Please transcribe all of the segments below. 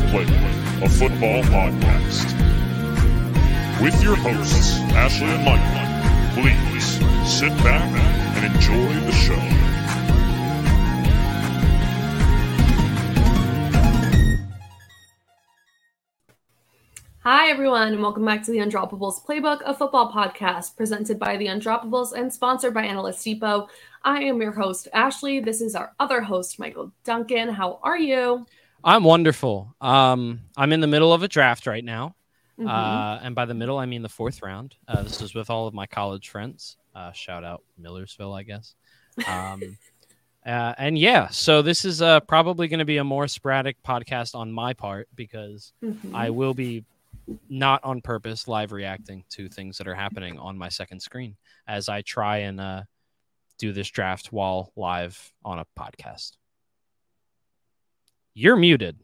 Playbook, a football podcast. With your hosts, Ashley and Michael, please sit back and enjoy the show. Hi, everyone, and welcome back to the Undroppables Playbook, a football podcast presented by the Undroppables and sponsored by Analyst Depot. I am your host, Ashley. This is our other host, Michael Duncan. How are you? I'm wonderful. Um, I'm in the middle of a draft right now. Mhm. Uh, and by the middle, I mean the fourth round. Uh, this is with all of my college friends. Uh, shout out Millersville, I guess. Um, uh, and yeah, so this is uh, probably going to be a more sporadic podcast on my part because Mhm. I will be not on purpose live reacting to things that are happening on my second screen as I try and uh, do this draft while live on a podcast. You're muted.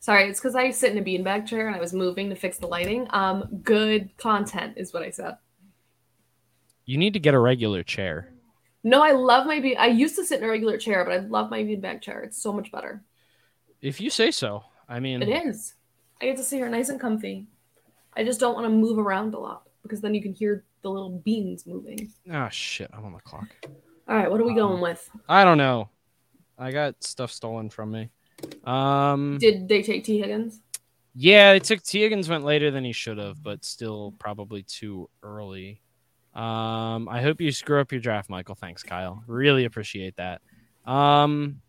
Sorry, it's because I sit in a beanbag chair and I was moving to fix the lighting. Um, good content is what I said. You need to get a regular chair. No, I love my bean. I used to sit in a regular chair, but I love my beanbag chair. It's so much better. If you say so. I mean, It is. I get to sit here nice and comfy. I just don't want to move around a lot because then you can hear the little beans moving. oh shit, I'm on the clock. All right, what are we Um, going with? I don't know. I got stuff stolen from me. Um, Did they take Tee Higgins? yeah, they took Tee Higgins went later than he should have, but still probably too early. Um, I hope you screw up your draft, Michael. Thanks, Kyle. Really appreciate that. Um,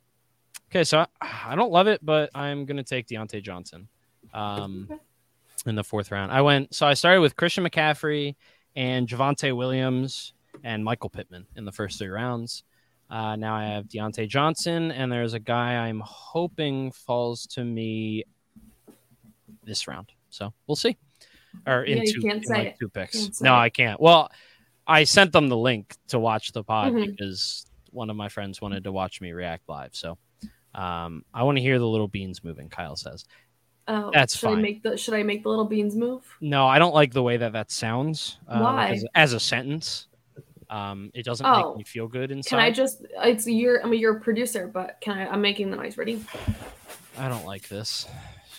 okay, so I, I don't love it, but I'm gonna take Diontae Johnson. Um, in the fourth round, I went. So I started with Christian McCaffrey and Javonte Williams and Michael Pittman in the first three rounds. Uh, now I have Diontae Johnson, and there's a guy I'm hoping falls to me this round. So we'll see. Or in Yeah, you two, in like two picks. No. I can't. Well, I sent them the link to watch the pod Mhm. because one of my friends wanted to watch me react live. So um, I want to hear the little beans moving. Kyle says, Oh, That's should I fine. make the Should I make the little beans move? "No, I don't like the way that that sounds. Uh, Why? As, as a sentence, um, it doesn't Oh. make me feel good inside. Can I just? It's your. I mean, you're a producer, but can I? I'm making the noise. Ready? I don't like this.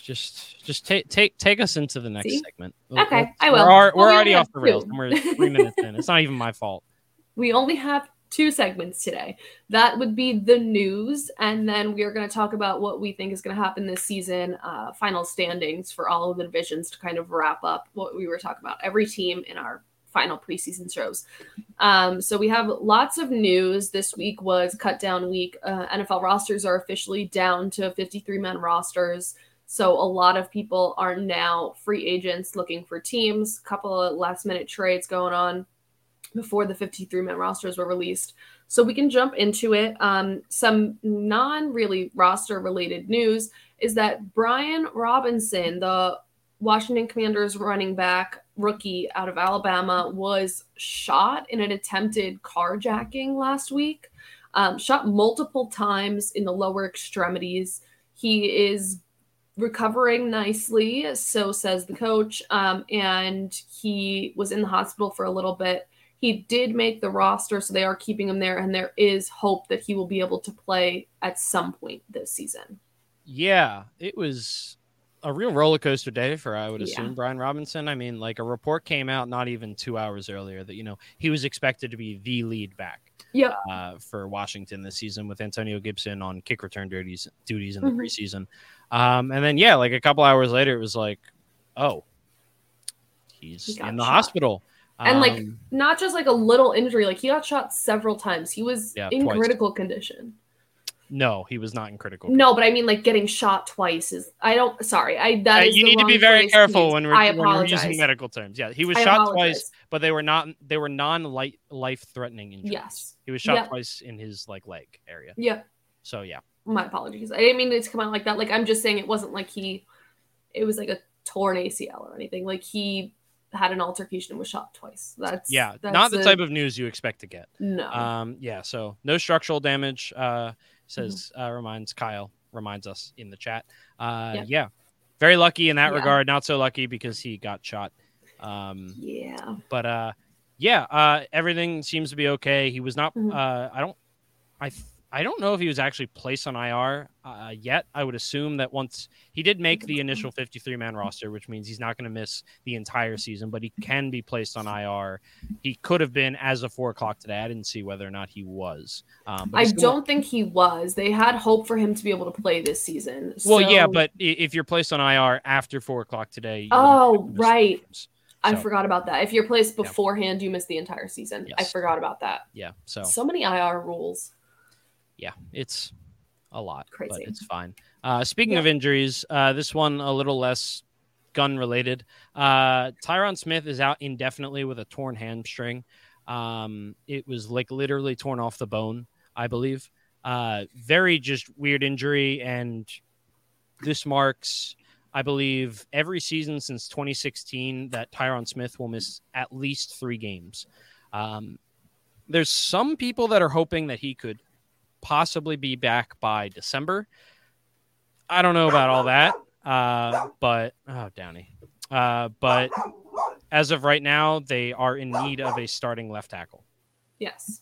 Just, just take take take us into the next See? segment. Okay, I We're, will. ar- Well, we're we already off the rails, two. and we're three minutes in. It's not even my fault. We only have two segments today. That would be the news, and then we are going to talk about what we think is going to happen this season, uh, final standings for all of the divisions to kind of wrap up what we were talking about. Every team in our final preseason shows. Um, so we have lots of news. This week was cut down week. Uh, NFL rosters are officially down to 53 men rosters. So a lot of people are now free agents looking for teams. Couple of last minute trades going on before the 53 man rosters were released. So we can jump into it. Um, some non really roster related news is that Brian Robinson, the Washington Commanders running back rookie out of Alabama, was shot in an attempted carjacking last week. Um, shot multiple times in the lower extremities. He is recovering nicely, so says the coach. Um, and he was in the hospital for a little bit. He did make the roster, so they are keeping him there, and there is hope that he will be able to play at some point this season. Yeah, it was a real roller coaster day for I would Yeah. assume Brian Robinson. I mean, like a report came out not even two hours earlier that you know he was expected to be the lead back Yep. uh, for Washington this season with Antonio Gibson on kick return duties duties in the Mhm. preseason. Um, and then yeah, like a couple hours later, it was like, oh, he's He in the shot. hospital. And, like, Um, Not just like a little injury, like he got shot several times. He was Yeah, in twice. critical condition. No, he was not in critical. No, but I mean, like getting shot twice is. I don't. Sorry, I that Uh, is you need to be very careful when we're, I when we're using medical terms. Yeah, he was I shot apologize. twice, but they were not they were non life threatening injuries. Yes. he was shot Yep. twice in his like leg area. Yep. So yeah, My apologies. I didn't mean it to come out like that. Like I'm just saying, it wasn't like he. It was like a torn ACL or anything. Like he had an altercation and was shot twice. That's yeah, That's not the a- type of news you expect to get. no. Um, yeah, so no structural damage. Uh, says Mm-hmm. uh, reminds Kyle reminds us in the chat. Uh, Yep. yeah, very lucky in that Yeah. regard. Not so lucky because he got shot. Um, yeah. but uh, yeah, uh, everything seems to be okay. He was not. Mhm. Uh, I don't. I I don't know if he was actually placed on IR uh, yet. I would assume that once he did make the initial 53 man roster, which means he's not going to miss the entire season, but he can be placed on IR. He could have been as of four o'clock today. I didn't see whether or not he was. Um, I don't think he was. They had hope for him to be able to play this season. Well, yeah, but if you're placed on IR after four o'clock today, oh right. So. I forgot about that. If you're placed beforehand, yeah. you miss the entire season. Yes. I forgot about that. Yeah. So so many IR rules yeah, it's a lot, Crazy. but it's fine. Uh, speaking yeah. of injuries, uh, this one a little less gun related. Uh, Tyron Smith is out indefinitely with a torn hamstring. Um, it was like literally torn off the bone, I believe. Uh, very just weird injury, and this marks, I believe, every season since 2016 that Tyron Smith will miss at least three games. Um, there's some people that are hoping that he could possibly be back by December. I don't know about all that, uh, but oh, Downey. Uh, but as of right now, they are in need of a starting left tackle. Yes.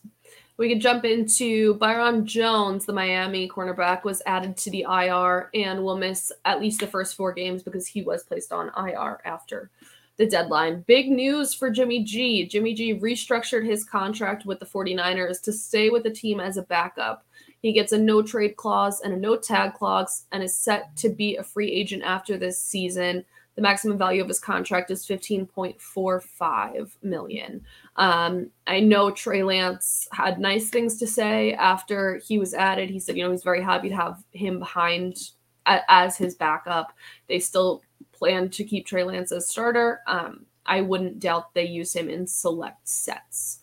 We can jump into Byron Jones, the Miami cornerback, was added to the IR and will miss at least the first four games because he was placed on IR after the deadline. Big news for Jimmy G. Jimmy G restructured his contract with the 49ers to stay with the team as a backup. He gets a no trade clause and a no tag clause and is set to be a free agent after this season. The maximum value of his contract is 15.45 million. Um, I know Trey Lance had nice things to say after he was added. He said, you know, he's very happy to have him behind as his backup. They still plan to keep Trey Lance as starter. Um, I wouldn't doubt they use him in select sets.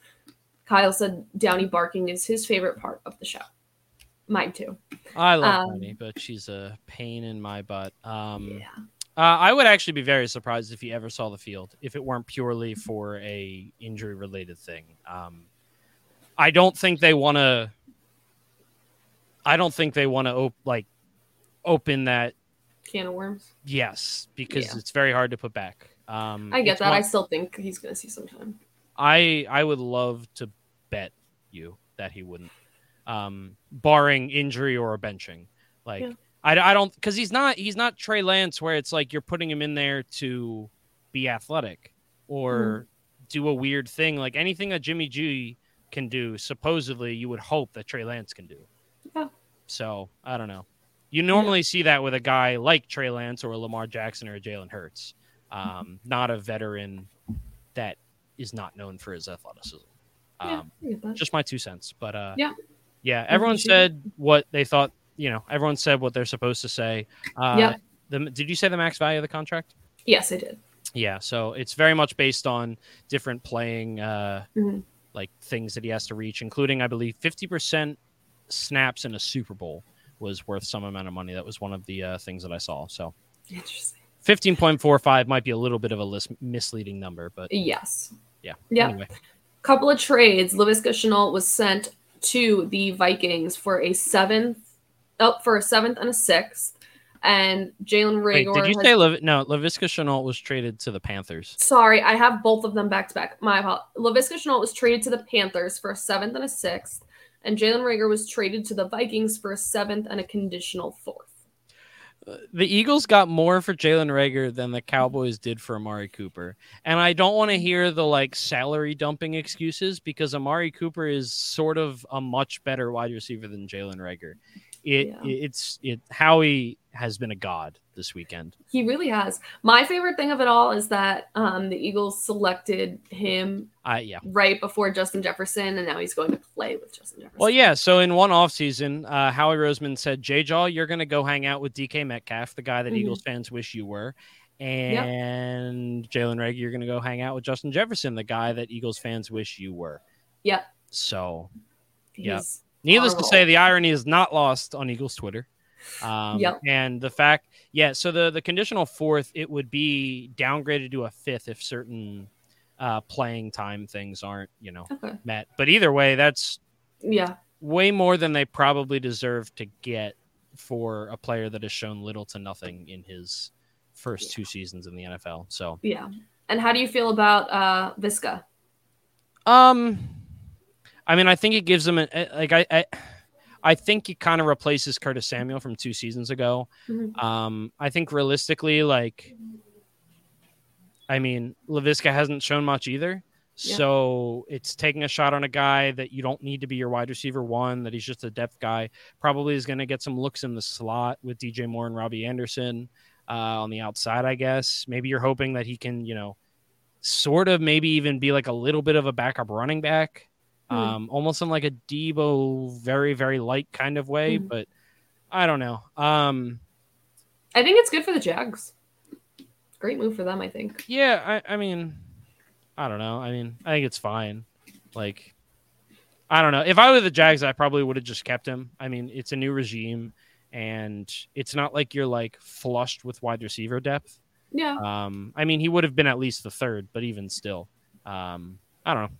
Kyle said Downey barking is his favorite part of the show. Mine too. I love um, but she's a pain in my butt. Um, yeah. Uh, I would actually be very surprised if he ever saw the field if it weren't purely for a injury related thing. Um, I don't think they want to. I don't think they want to op- like open that can of worms. Yes, because yeah. it's very hard to put back. Um, I get that. One... I still think he's going to see some time. I I would love to bet you that he wouldn't um, barring injury or a benching. Like yeah. I, I don't because he's not he's not Trey Lance where it's like you're putting him in there to be athletic or mm do a weird thing like anything that Jimmy G can do. Supposedly, you would hope that Trey Lance can do. Yeah. So I don't know. You normally yeah. see that with a guy like Trey Lance or Lamar Jackson or Jalen Hurts, um, mm-hmm. not a veteran that is not known for his athleticism. Um, yeah, just my two cents, but uh, yeah, yeah, everyone said what they thought. You know, everyone said what they're supposed to say. Uh, yeah. The, did you say the max value of the contract? Yes, I did. Yeah, so it's very much based on different playing, uh, mm-hmm. like things that he has to reach, including, I believe, fifty percent snaps in a Super Bowl was worth some amount of money. That was one of the uh, things that I saw. So interesting. Fifteen point four five might be a little bit of a list, misleading number, but yes, yeah, yeah. Anyway. Couple of trades. Laviska Shenault was sent to the Vikings for a seventh, up oh, for a seventh and a sixth. And Jalen Reagor. did you has, say Lev- no? Laviska Shenault was traded to the Panthers. Sorry, I have both of them back to back. My apologies. Laviska Shenault was traded to the Panthers for a seventh and a sixth, and Jalen Reagor was traded to the Vikings for a seventh and a conditional fourth the Eagles got more for Jalen Reagor than the Cowboys did for Amari Cooper. And I don't want to hear the like salary dumping excuses because Amari Cooper is sort of a much better wide receiver than Jalen Reagor. It yeah. it's it Howie has been a god this weekend. He really has. My favorite thing of it all is that um, the Eagles selected him uh, yeah. right before Justin Jefferson, and now he's going to play with Justin Jefferson. Well, yeah. So in one offseason, uh, Howie Roseman said, J Jaw, you're going to go hang out with DK Metcalf, the guy that mm-hmm. Eagles fans wish you were. And yep. Jalen Reg, you're going to go hang out with Justin Jefferson, the guy that Eagles fans wish you were. Yep. So, yeah. Needless to say, the irony is not lost on Eagles Twitter. Um, yep. And the fact, yeah, so the, the conditional fourth, it would be downgraded to a fifth if certain uh, playing time things aren't, you know, okay. met. But either way, that's yeah way more than they probably deserve to get for a player that has shown little to nothing in his first yeah. two seasons in the NFL. So yeah. And how do you feel about uh, Viska? Um, I mean, I think it gives them a, like I, I I think he kind of replaces Curtis Samuel from two seasons ago. Mhm. Um, I think realistically, like, I mean, Laviska hasn't shown much either. Yeah. So it's taking a shot on a guy that you don't need to be your wide receiver one, that he's just a depth guy. Probably is going to get some looks in the slot with DJ Moore and Robbie Anderson uh, on the outside, I guess. Maybe you're hoping that he can, you know, sort of maybe even be like a little bit of a backup running back, Hmm. um, almost in like a Debo, very, very light kind of way. Hmm. But I don't know. Um, I think it's good for the Jags. Great move for them, I think. Yeah, I, I mean, I don't know. I mean, I think it's fine. Like, I don't know. If I were the Jags, I probably would have just kept him. I mean, it's a new regime, and it's not like you're like flushed with wide receiver depth. Yeah. Um, I mean, he would have been at least the third, but even still, um, I don't know.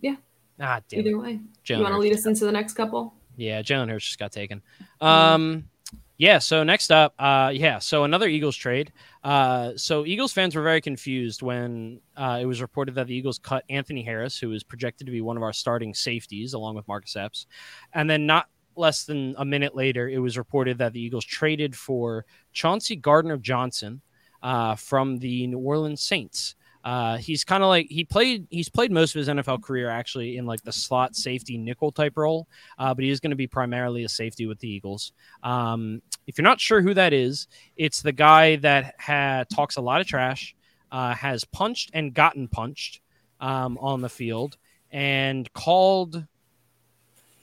Yeah. Ah, damn. it. Either way. Jalen you want to lead us into the next couple? yeah, Jalen Hurts just got taken. Um, yeah. So next up, uh, yeah. So another Eagles trade. Uh, so Eagles fans were very confused when uh, it was reported that the Eagles cut Anthony Harris, who was projected to be one of our starting safeties, along with Marcus Epps, and then not less than a minute later, it was reported that the Eagles traded for Chauncey Gardner Johnson uh, from the New Orleans Saints. Uh, he's kind of like he played. He's played most of his NFL career actually in like the slot safety nickel type role, uh, but he is going to be primarily a safety with the Eagles. Um, if you're not sure who that is, it's the guy that ha- talks a lot of trash, uh, has punched and gotten punched um, on the field, and called.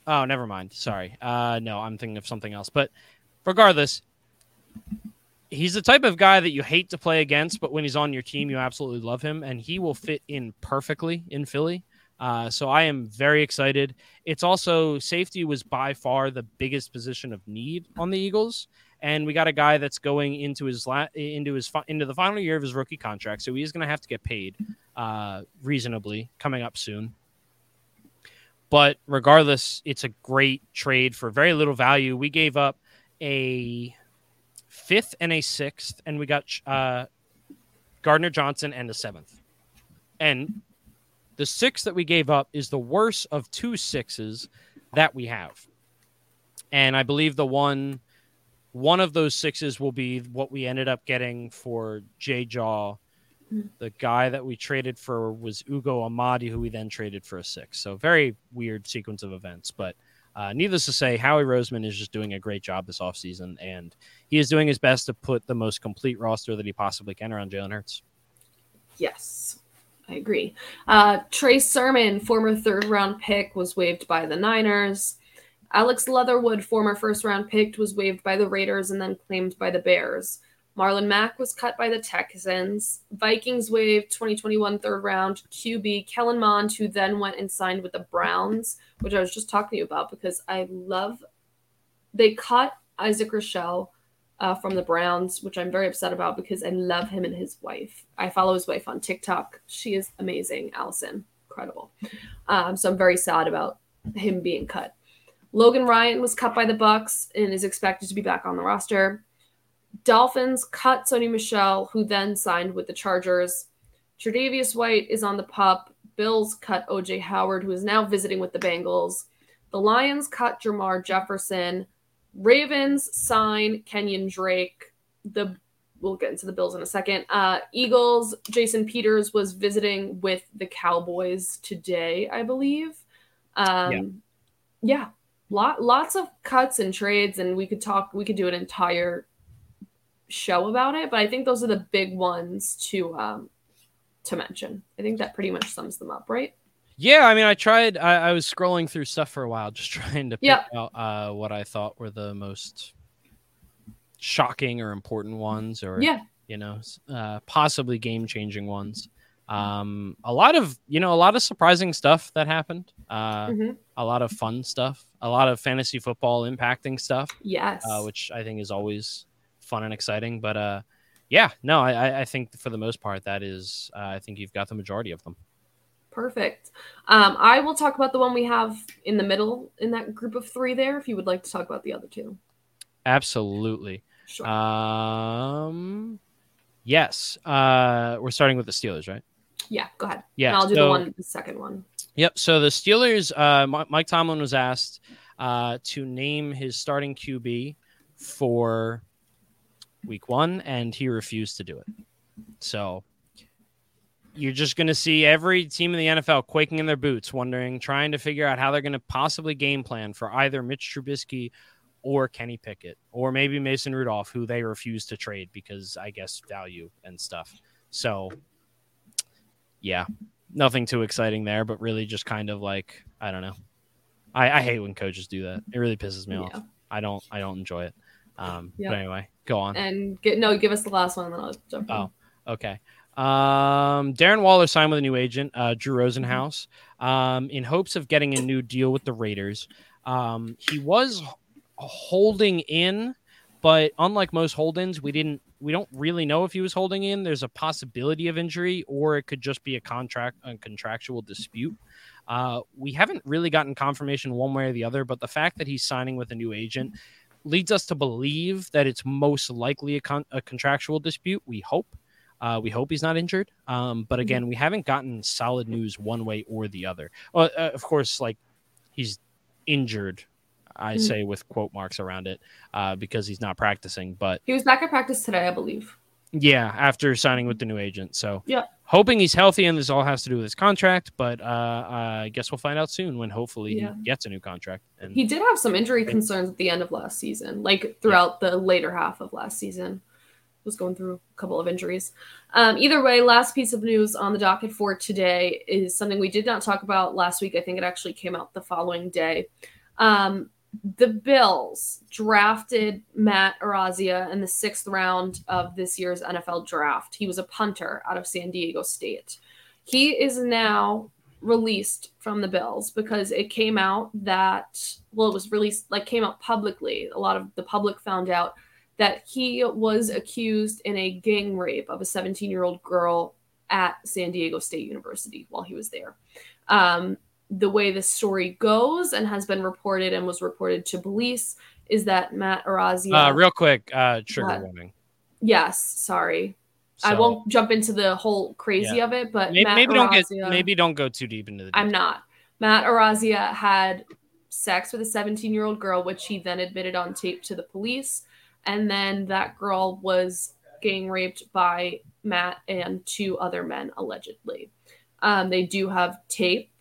Oh, never mind. Sorry. Uh, no, I'm thinking of something else. But regardless, he's the type of guy that you hate to play against, but when he's on your team, you absolutely love him, and he will fit in perfectly in Philly. Uh, so I am very excited. It's also safety was by far the biggest position of need on the Eagles, and we got a guy that's going into his la- into his fi- into the final year of his rookie contract, so he is going to have to get paid uh, reasonably coming up soon. But regardless, it's a great trade for very little value. We gave up a fifth and a sixth, and we got uh, Gardner Johnson and a seventh. And the six that we gave up is the worst of two sixes that we have. And I believe the one one of those sixes will be what we ended up getting for Jay Jaw. The guy that we traded for was Ugo Amadi, who we then traded for a six. So very weird sequence of events. But uh, needless to say, Howie Roseman is just doing a great job this offseason, and he is doing his best to put the most complete roster that he possibly can around Jalen Hurts. Yes, I agree. Uh, Trey Sermon, former third round pick, was waived by the Niners. Alex Leatherwood, former first round pick, was waived by the Raiders and then claimed by the Bears. Marlon Mack was cut by the Texans. Vikings waived 2021 third round QB Kellen Mond, who then went and signed with the Browns, which I was just talking to you about because I love. They cut Isaac Rochell uh, from the Browns, which I'm very upset about because I love him and his wife. I follow his wife on TikTok. She is amazing, Allison, incredible. Um, so I'm very sad about him being cut. Logan Ryan was cut by the Bucks and is expected to be back on the roster. Dolphins cut Sony Michel, who then signed with the Chargers. Tre'Davious White is on the pup. Bills cut OJ Howard, who is now visiting with the Bengals. The Lions cut Jermar Jefferson. Ravens sign Kenyan Drake. The we'll get into the Bills in a second. Uh, Eagles, Jason Peters was visiting with the Cowboys today, I believe. Um, Yeah. yeah, lot lots of cuts and trades, and we could talk. We could do an entire show about it, but I think those are the big ones to um, to mention. I think that pretty much sums them up, right? Yeah, I mean, I tried. I, I was scrolling through stuff for a while, just trying to pick Yeah. out uh, what I thought were the most shocking or important ones, or Yeah, you know, uh, possibly game changing ones. Um, a lot of you know, a lot of surprising stuff that happened. Uh, Mhm. A lot of fun stuff. A lot of fantasy football impacting stuff, yes. uh, which I think is always fun and exciting. But uh, yeah, no, I, I- think for the most part, that is, uh, I think you've got the majority of them. Perfect. Um, I will talk about the one we have in the middle in that group of three there. If you would like to talk about the other two, Absolutely. sure. Um, yes. Uh, we're starting with the Steelers, right? yeah, go ahead. Yeah. and I'll do so- the one, the second one. Yep. So the Steelers, uh, Mike Tomlin was asked uh, to name his starting QB for week one, and he refused to do it. So you're just going to see every team in the NFL quaking in their boots, wondering, trying to figure out how they're going to possibly game plan for either Mitch Trubisky or Kenny Pickett, or maybe Mason Rudolph, who they refuse to trade because I guess value and stuff. So, yeah, nothing too exciting there, but really just kind of like I don't know. I, I hate when coaches do that. It really pisses me Yeah. off. I don't I don't enjoy it. Um, Yeah. But anyway, go on. And get no, give us the last one, and then I'll jump. in. Oh, okay. Um, Darren Waller signed with a new agent, uh, Drew Rosenhaus, um, in hopes of getting a new deal with the Raiders. Um, he was holding in, but unlike most hold-ins, we didn't we don't really know if he was holding in. There's a possibility of injury, or it could just be a contract a contractual dispute. Uh, we haven't really gotten confirmation one way or the other, but the fact that he's signing with a new agent leads us to believe that it's most likely a, con- a contractual dispute. We hope. Uh, we hope he's not injured. Um, but again, we haven't gotten solid news one way or the other. Well, uh, of course, like he's injured, I Mhm. say with quote marks around it, uh, because he's not practicing. But He was back at practice today, I believe. Yeah, after signing with the new agent. So Yeah. hoping he's healthy and this all has to do with his contract. But uh, I guess we'll find out soon when hopefully Yeah. he gets a new contract. And He did have some injury concerns at the end of last season, like throughout the later half of last season. Was going through a couple of injuries. Um, either way, last piece of news on the docket for today is something we did not talk about last week. I think it actually came out the following day. Um, the Bills drafted Matt Araiza in the sixth round of this year's NFL draft. He was a punter out of San Diego State. He is now released from the Bills because it came out that well, it was released like came out publicly. A lot of the public found out that he was accused in a gang rape of a 17 year old girl at San Diego State University while he was there. Um, the way the story goes and has been reported and was reported to police is that Matt Araiza. uh, real quick, uh, trigger warning. yes, sorry. I won't jump into the whole crazy of it, but Maybe, Matt maybe don't get maybe don't go too deep into the. I'm not. Matt Araiza had sex with a 17 year old girl, which he then admitted on tape to the police. And then that girl was gang raped by Matt and two other men, allegedly. Um, they do have tape.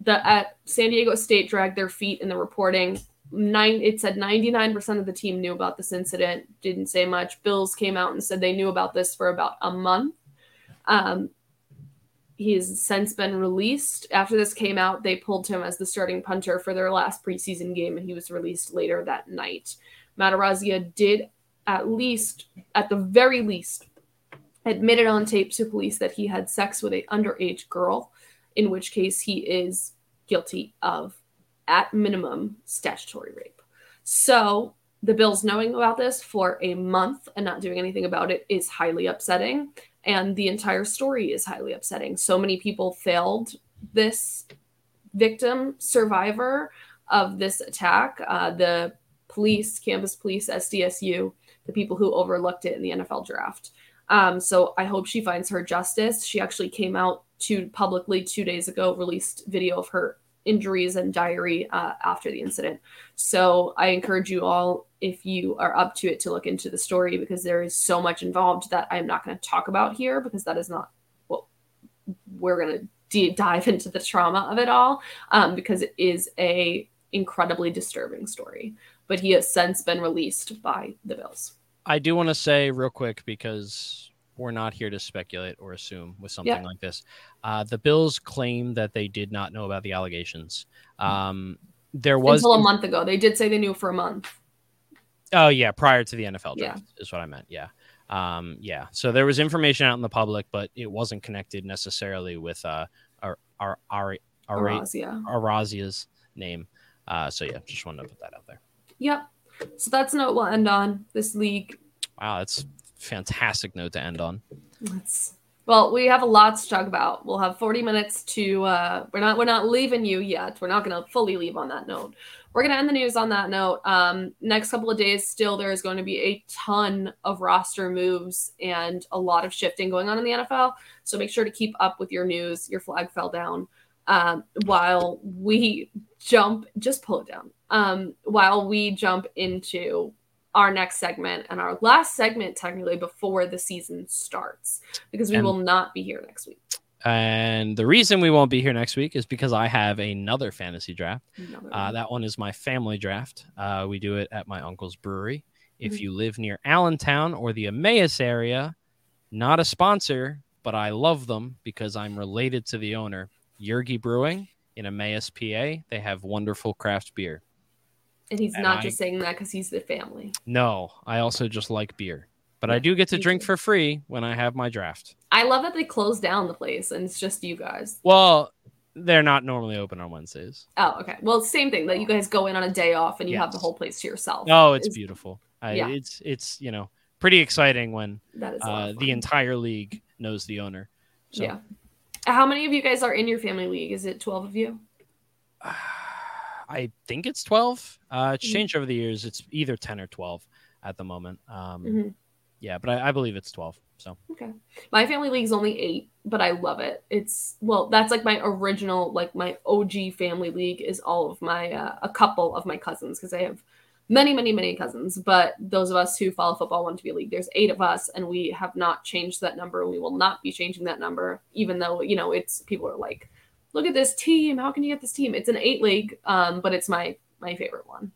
The at San Diego State dragged their feet in the reporting. Nine, it said 99% of the team knew about this incident. Didn't say much. Bills came out and said they knew about this for about a month. Um, he has since been released. After this came out, they pulled him as the starting punter for their last preseason game, and he was released later that night. Matt Araiza did at least, at the very least, admitted on tape to police that he had sex with a underage girl, in which case he is guilty of, at minimum, statutory rape. So the Bills knowing about this for a month and not doing anything about it is highly upsetting and the entire story is highly upsetting. So many people failed this victim, survivor of this attack. Uh, the police, campus police, SDSU, the people who overlooked it in the NFL draft. Um, so I hope she finds her justice. She actually came out to publicly two days ago, released video of her injuries and diary uh, after the incident. So I encourage you all, if you are up to it, to look into the story because there is so much involved that I'm not going to talk about here because that is not what we're going to deep dive into the trauma of it all um, because it is a incredibly disturbing story. But he has since been released by the Bills. I do want to say real quick because we're not here to speculate or assume with something Yeah. like this. Uh, the Bills claim that they did not know about the allegations. Um, there was Until a month ago, they did say they knew for a month. Oh yeah, prior to the NFL Yeah. draft is what I meant. Yeah. Um, yeah. So there was information out in the public, but it wasn't connected necessarily with uh our our our Araiza. Araiza's name. Uh, so yeah, just wanted to put that out there. Yep. So that's note we'll end on. This league Wow, that's a fantastic note to end on. Let's, well, we have a lot to talk about. We'll have 40 minutes to uh we're not we're not leaving you yet. We're not gonna fully leave on that note. We're gonna end the news on that note. Um next couple of days still there is going to be a ton of roster moves and a lot of shifting going on in the NFL. So make sure to keep up with your news. Your flag fell down. Um while we jump just pull it down. Um, while we jump into our next segment and our last segment, technically, before the season starts, because we And- will not be here next week. And the reason we won't be here next week is because I have another fantasy draft. Another Uh, that one is my family draft. Uh, we do it at my uncle's brewery. If Mhm. you live near Allentown or the Emmaus area, not a sponsor, but I love them because I'm related to the owner, Yergey Brewing in Emmaus, PA. They have wonderful craft beer. And he's and not I- just saying that because he's the family. No, I also just like beer, but I do get to drink for free when I have my draft. I love that they closed down the place and it's just you guys. Well, they're not normally open on Wednesdays. Oh, okay. Well, same thing that you guys go in on a day off and you have the whole place to yourself. Oh, it's Is- beautiful. I, yeah. It's it's you know pretty exciting when That is uh, the entire league knows the owner. So, Yeah. How many of you guys are in your family league? Is it 12 of you? I think it's 12. Uh, it's Mhm. changed over the years. It's either 10 or 12 at the moment. Um, Mhm. Yeah, but I, I believe it's 12. So Okay. My family league is only eight, but I love it. It's well, that's like my original, like my OG family league is all of my uh, a couple of my cousins because I have many, many, many cousins. But those of us who follow football want to be a league. There's eight of us, and we have not changed that number. We will not be changing that number, even though you know it's people are like, look at this team. How can you get this team? It's an eight league, um, but it's my my favorite one.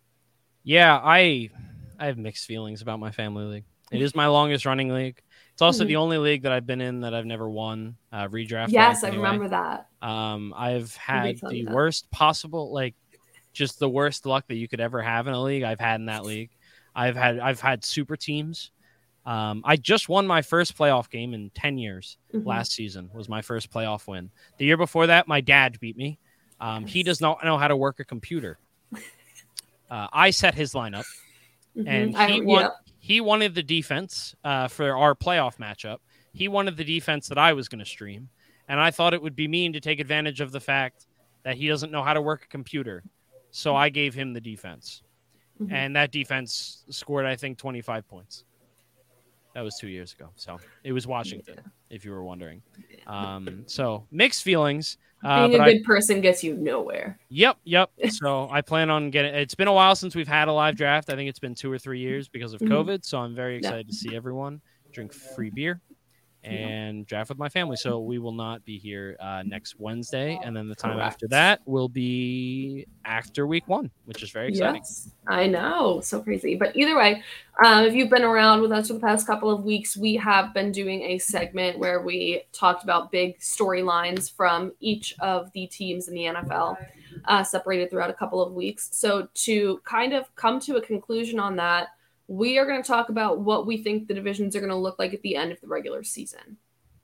yeah, I I have mixed feelings about my family league. It is my longest running league. It's also Mhm. the only league that I've been in that I've never won uh, redraft. yes, wise I anyway. remember that. Um, I've had the that. worst possible, like just the worst luck that you could ever have in a league. I've had in that league. I've had I've had super teams. Um, I just won my first playoff game in ten years. Mhm. Last season was my first playoff win. The year before that, my dad beat me. Um, he does not know how to work a computer. Uh, I set his lineup Mhm. and I- he won- yeah. he wanted the defense uh, for our playoff matchup. He wanted the defense that I was going to stream, and I thought it would be mean to take advantage of the fact that he doesn't know how to work a computer. So I gave him the defense, Mhm. and that defense scored, I think, 25 points. That was two years ago. So it was Washington, if you were wondering. Um, so mixed feelings. Uh, Being a a I, good person gets you nowhere. Yep, yep. So I plan on getting. It's been a while since we've had a live draft. I think it's been two or three years because of Mhm. COVID. So I'm very Yeah. excited to see everyone drink free beer and draft with my family. So we will not be here uh, next Wednesday, and then the time after that will be after week one, which is very exciting. Yes, I know, so crazy. But either way, um, if you've been around with us for the past couple of weeks, we have been doing a segment where we talked about big storylines from each of the teams in the NFL, uh, separated throughout a couple of weeks. So to kind of come to a conclusion on that, we are going to talk about what we think the divisions are going to look like at the end of the regular season.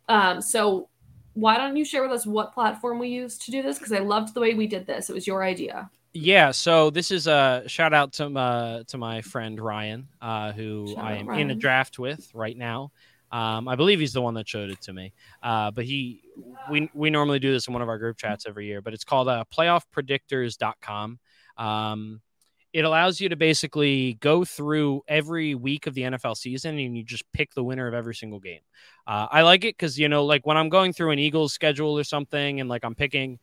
Um, so why don't you share with us what platform we used to do this? Because I loved the way we did this. It was your idea. Yeah, so this is a shout out to uh, to my friend Ryan, uh, who Shout I am in a draft with right now. Um, I believe he's the one that showed it to me. Uh, but he, we we normally do this in one of our group chats every year. But it's called uh, PlayoffPredictors.com. Um, it allows you to basically go through every week of the NFL season and you just pick the winner of every single game. Uh, I like it because you know, like when I'm going through an Eagles schedule or something, and like I'm picking,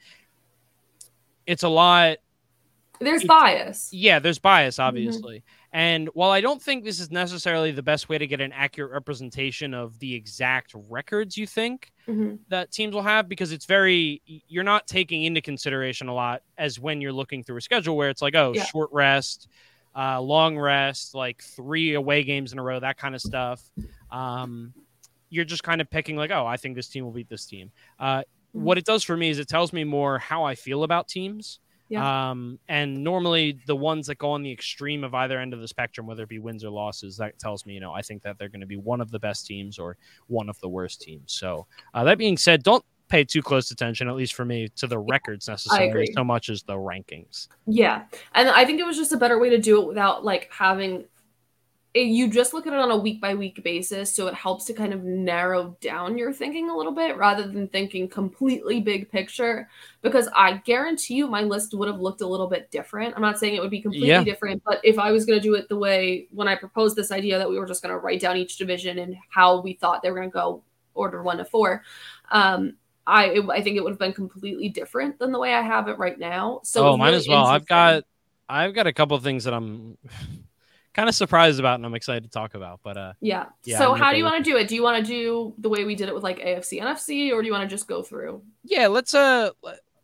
it's a lot There's bias. yeah, there's bias, Mm-hmm. And while I don't think this is necessarily the best way to get an accurate representation of the exact records you think Mhm. that teams will have, because it's very, you're not taking into consideration a lot as when you're looking through a schedule where it's like, oh, Yeah. short rest, uh, long rest, like three away games in a row, that kind of stuff. Um, you're just kind of picking, like, oh, I think this team will beat this team. Uh, Mhm. What it does for me is it tells me more how I feel about teams. Yeah. Um, and normally the ones that go on the extreme of either end of the spectrum, whether it be wins or losses, that tells me, you know, I think that they're going to be one of the best teams or one of the worst teams. So uh, that being said, don't pay too close attention, at least for me, to the records necessarily so much as the rankings. Yeah. And I think it was just a better way to do it without like having it, you just look at it on a week by week basis. So it helps to kind of narrow down your thinking a little bit rather than thinking completely big picture. Because I guarantee you my list would have looked a little bit different. I'm not saying it would be completely Yeah. different, but if I was going to do it the way when I proposed this idea that we were just going to write down each division and how we thought they were going to go order one to four, um, I it, I think it would have been completely different than the way I have it right now. So oh, mine really as well. I've got I've got a couple of things that I'm kind of surprised about and I'm excited to talk about. But uh, Yeah. Yeah, so I'm how do you want to do it? Do you want to do the way we did it with like AFC, NFC, or do you want to just go through, yeah, let's uh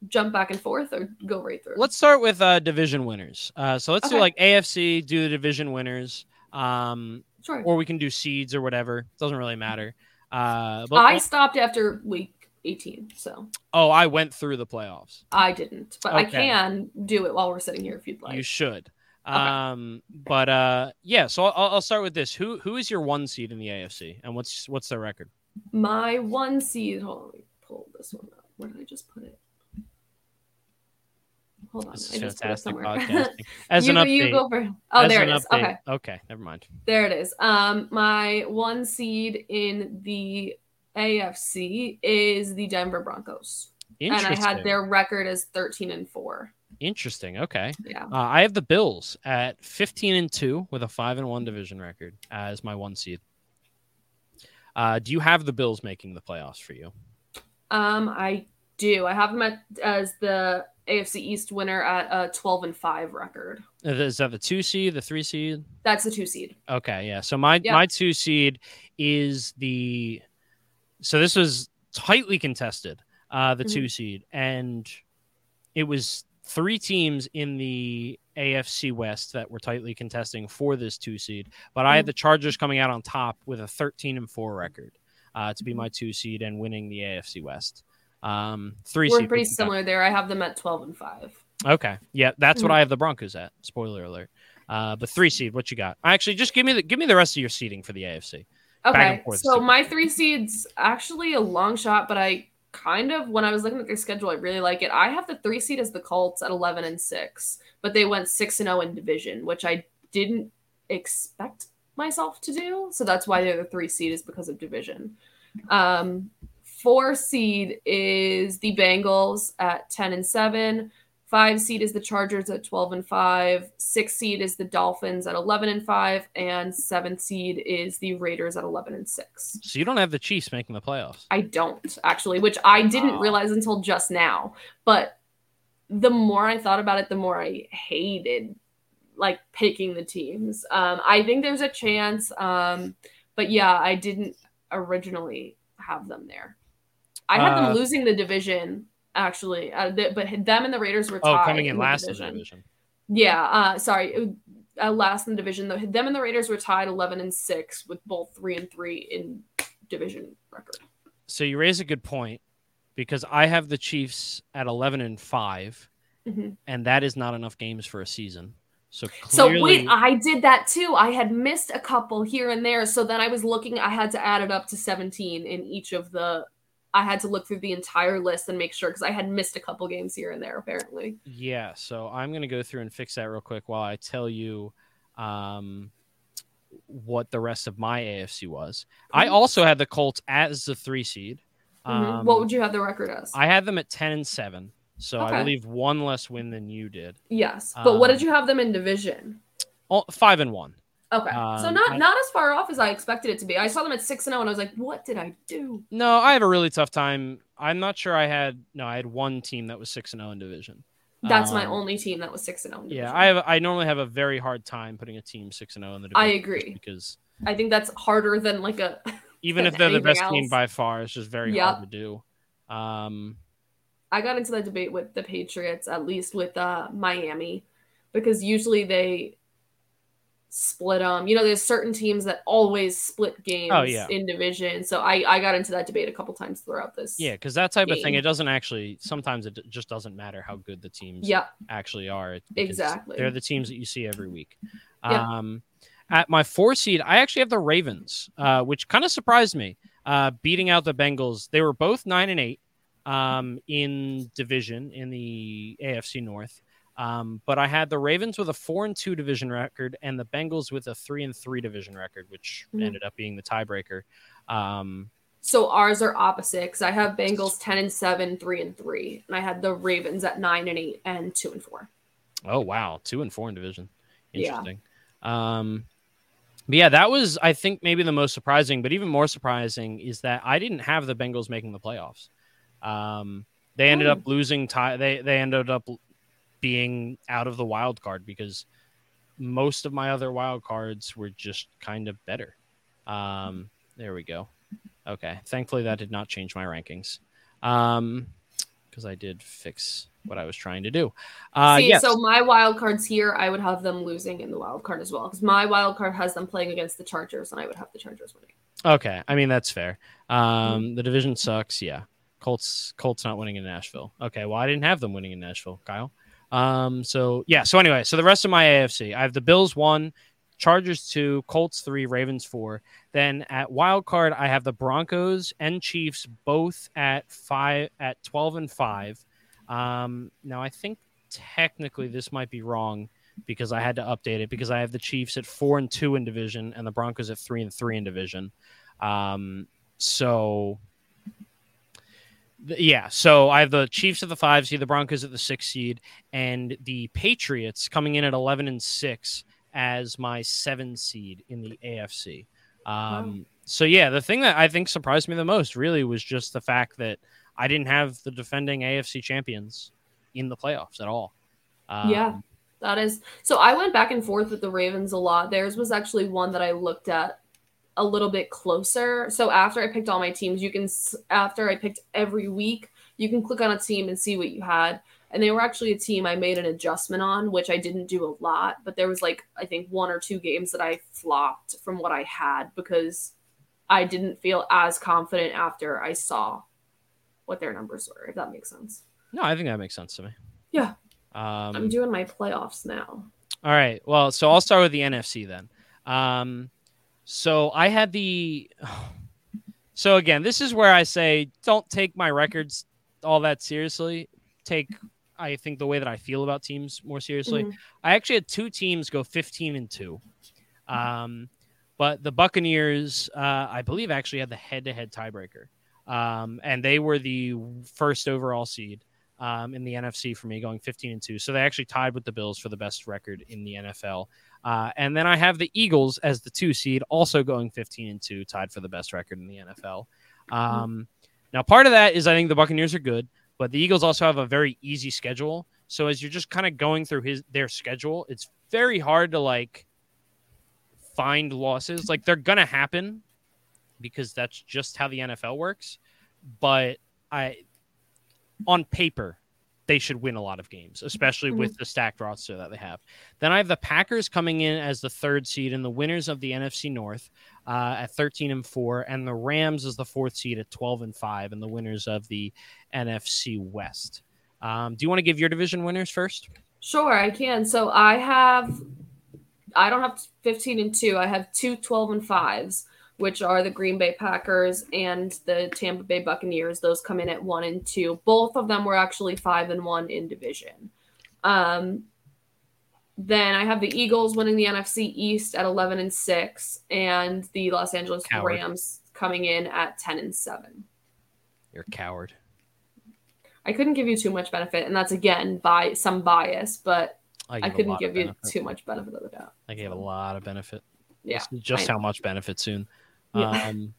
jump back and forth, or go right through? let's start with uh division winners. Uh, so let's do like AFC, do the division winners. Um, sure. or we can do seeds or whatever. Doesn't really matter. Uh, but I stopped after week 18, so oh, I went through the playoffs. I didn't, but I can do it while we're sitting here if you'd like. you should. Okay. Um, but uh, yeah. So I'll, I'll start with this. Who who is your one seed in the AFC, and what's what's their record? My one seed. Hold on, let me pull this one up. Where did I just put it? Hold on, This I is just put it somewhere. As you, an update, you go for. Oh, as there it is. update- Okay, Okay. Never mind. there it is. Um, my one seed in the AFC is the Denver Broncos, and I had their record as thirteen and four. Interesting. Okay. Yeah. Uh, I have the Bills at 15 and 2 with a 5 and 1 division record as my one seed. Uh, do you have the Bills making the playoffs for you? Um, I do. I have them at, as the AFC East winner at a twelve and five record. Is that the 2 seed, the 3 seed? That's the two seed. Okay, yeah. So my Yeah. my 2 seed is the So this was tightly contested, uh the Mhm. 2 seed and it was three teams in the AFC West that were tightly contesting for this 2 seed, but I had Mhm. the Chargers coming out on top with a 13 and 4 record. Uh, to be Mhm. my two seed and winning the AFC West. Um, 3 We're pretty similar there. I have them at twelve and five. Okay. Yeah, that's what Mhm. I have the Broncos at. Spoiler alert. Uh, but three seed, what you got? Actually, just give me the give me the rest of your seeding for the AFC. Okay, so my three seeds actually a long shot, but I kind of when I was looking at their schedule, I really like it. I have the three seed as the Colts at eleven and six, but they went six and zero in division, which I didn't expect myself to do. So that's why they're the three seed is because of division. Um, four seed is the Bengals at ten and seven. Five seed is the Chargers at 12 and 5. Six seed is the Dolphins at 11 and 5. And seventh seed is the Raiders at 11 and 6. So you don't have the Chiefs making the playoffs. I don't actually, which I didn't Wow. realize until just now. But the more I thought about it, the more I hated like picking the teams. Um, I think there's a chance. Um, but yeah, I didn't originally have them there. I had Uh, them losing the division actually, uh, the, but them and the Raiders were Oh, coming in the last in the division. yeah, uh, sorry, uh, last in the division. Though them and the Raiders were tied eleven and six with both three and three in division record. So you raise a good point because I have the Chiefs at 11 and 5 Mhm. and that is not enough games for a season. So So wait, I did that too. I had missed a couple here and there. So then I was looking. I had to add it up to seventeen in each of the. I had to look through the entire list and make sure because I had missed a couple games here and there. Apparently, Yeah, so I'm gonna go through and fix that real quick while I tell you um, what the rest of my AFC was. I Mhm. also had the Colts as the three seed. Mhm. Um, what would you have the record as? I had them at ten and seven, so I Okay. believe one less win than you did. yes, but what um, did you have them in division? Five and one. Okay, so um, not I- not as far off as I expected it to be. I saw them at six and zero, and I was like, "What did I do?" No, I have a really tough time. I'm not sure I had no. I had one team that was six and zero in division. That's my Um, only team that was six and zero. Yeah, I have. I normally have a very hard time putting a team six and zero in the division. I agree. because I think that's harder than like a. even if they're the best team by far, it's just very Yep. hard to do. Um, I got into that debate with the Patriots, at least with uh, Miami, because usually they split them. You know, there's certain teams that always split games Oh, yeah. in division. So I I got into that debate a couple times throughout this. yeah, because that type of thing, it doesn't actually. Sometimes it just doesn't matter how good the teams Yep. actually are. Exactly. they're the teams that you see every week. Yeah. Um, at my four seed, I actually have the Ravens, uh, which kind of surprised me. Uh, beating out the Bengals, they were both nine and eight um, in division in the AFC North. Um, but I had the Ravens with a four and two division record, and the Bengals with a three and three division record, which Mhm. ended up being the tiebreaker. Um, So ours are opposite because I have Bengals ten and seven, three and three, and I had the Ravens at nine and eight and two and four. Oh wow, two and four in division. Yeah. Interesting. Um, but yeah, that was I think maybe the most surprising. But even more surprising is that I didn't have the Bengals making the playoffs. Um, they ended Oh. up losing. Tie. They they ended up being out of the wild card because most of my other wild cards were just kind of better. Um, there we go. Okay. Thankfully, that did not change my rankings. Um, because I did fix what I was trying to do. Uh, See, yes. so my wild cards here, I would have them losing in the wild card as well because my wild card has them playing against the Chargers, and I would have the Chargers winning. Okay, I mean that's fair. Um, the division sucks. Yeah, Colts Colts not winning in Nashville. Okay, well I didn't have them winning in Nashville, Kyle. Um, so yeah. So anyway, so the rest of my AFC, I have the Bills one, Chargers two, Colts three, Ravens four. Then at wild card, I have the Broncos and Chiefs both at five at twelve and five. Um, now I think technically this might be wrong because I had to update it because I have the Chiefs at four and two in division and the Broncos at three and three in division. Um, so yeah, so I have the Chiefs at the five seed, the Broncos at the six seed, and the Patriots coming in at eleven and six as my seven seed in the AFC. Um, So yeah, the thing that I think surprised me the most really was just the fact that I didn't have the defending AFC champions in the playoffs at all. Um, Yeah. That is so. I went back and forth with the Ravens a lot. Theirs was actually one that I looked at a little bit closer. So after I picked all my teams, you can after I picked every week, you can click on a team and see what you had. And they were actually a team I made an adjustment on, which I didn't do a lot. But there was like I think one or two games that I flopped from what I had because I didn't feel as confident after I saw what their numbers were. If that makes sense. No, I think that makes sense to me. Yeah. Um, I'm doing my playoffs now. All right. Well, so I'll start with the NFC then. Um, so I had the. So again, this is where I say don't take my records all that seriously. Take, I think, the way that I feel about teams more seriously. Mhm. I actually had two teams go 15 and two. Um, but the Buccaneers, uh, I believe, actually had the head-to-head tiebreaker, um, and they were the first overall seed um, in the NFC for me, going 15 and two. So they actually tied with the Bills for the best record in the NFL. Uh, and then I have the Eagles as the two seed, also going 15 and two, tied for the best record in the NFL. Um, now, part of that is I think the Buccaneers are good, but the Eagles also have a very easy schedule. So as you're just kind of going through his their schedule, it's very hard to like find losses. Like they're gonna happen because that's just how the NFL works. But I, on paper, they should win a lot of games, especially with the stacked roster that they have. Then I have the Packers coming in as the third seed and the winners of the NFC North uh, at 13 and 4, and the Rams as the fourth seed at 12 and 5, and the winners of the NFC West. Um, do you want to give your division winners first? Sure, I can. So I have, I don't have 15 and 2. I have two 12 and 5s, which are the Green Bay Packers and the Tampa Bay Buccaneers. Those come in at 1 and 2. Both of them were actually 5 and 1 in division. Um, then I have the Eagles winning the NFC East at 11 and 6, and the Los Angeles Coward. Rams coming in at 10 and 7. You're a coward. I couldn't give you too much benefit, and that's again by some bias, but I a couldn't give you too much benefit of the doubt. I gave a lot of benefit. Yeah, just I how much benefit soon. Yeah. Um,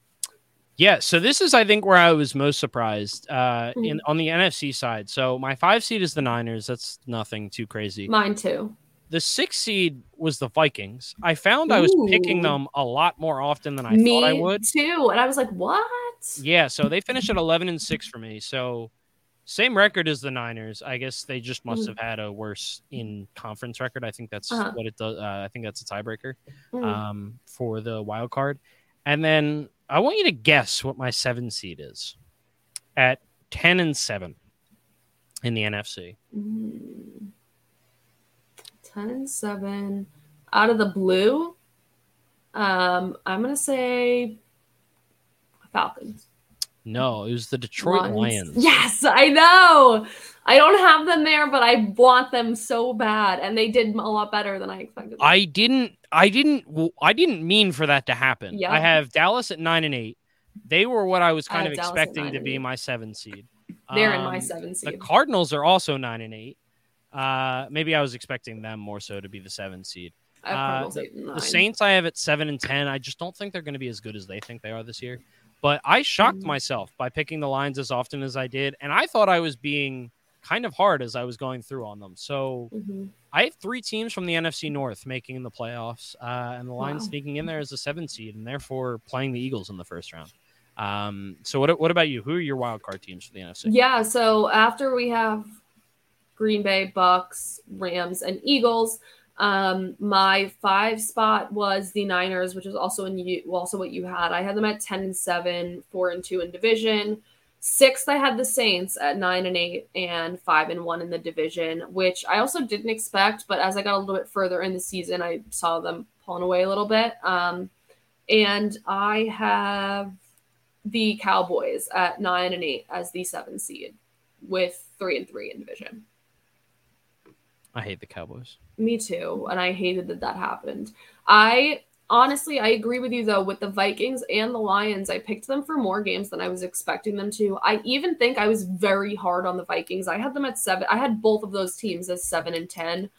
yeah. So this is, I think, where I was most surprised uh, in Mm-hmm. on the NFC side. So my five seed is the Niners. That's nothing too crazy. Mine too. The six seed was the Vikings. I found I was picking them a lot more often than I Me thought I would. too. And I was like, what? Yeah. So they finished at eleven and six for me. So same record as the Niners. I guess they just must Mhm. have had a worse in conference record. I think that's Uh-huh. what it does. Uh, I think that's a tiebreaker Mm. um, for the wild card. And then I want you to guess what my seven seed is at 10 and 7 in the NFC. Mm. 10 and 7. Out of the blue, um, I'm going to say Falcons. No, it was the Detroit Lions. Lions. Yes, I know. I don't have them there, but I want them so bad, and they did a lot better than I expected. I didn't I didn't I didn't mean for that to happen. Yeah. I have Dallas at 9 and 8. They were what I was kind have of Dallas expecting to be 8. my 7 seed. They're in my seven seed. The. Cardinals are also 9 and 8. Uh, maybe I was expecting them more so to be the 7 seed. I uh, Cardinals The. Saints I have at seven and ten. I just don't think they're going to be as good as they think they are this year. But I shocked Mm. myself by picking the lines as often as I did, and I thought I was being kind of hard as I was going through on them. So Mhm. I have three teams from the NFC North making the playoffs, uh, and the Lions Wow. sneaking in there as a seven seed, and therefore playing the Eagles in the first round. Um, so what what about you? Who are your wild card teams for the NFC? Yeah, so after we have Green Bay, Bucks, Rams, and Eagles, um, my five spot was the Niners, which is also in you, also what you had. I had them at ten and seven, four and two in division. Sixth, I had the Saints at nine and eight and five and one in the division, which I also didn't expect. But as I got a little bit further in the season, I saw them pulling away a little bit. Um, and I have the Cowboys at nine and eight as the seven seed with three and three in division. I hate the Cowboys. Me too, and I hated that that happened. I honestly, I agree with you though with the Vikings and the Lions. I picked them for more games than I was expecting them to. I even think I was very hard on the Vikings. I had them at seven. I had both of those teams as seven and ten.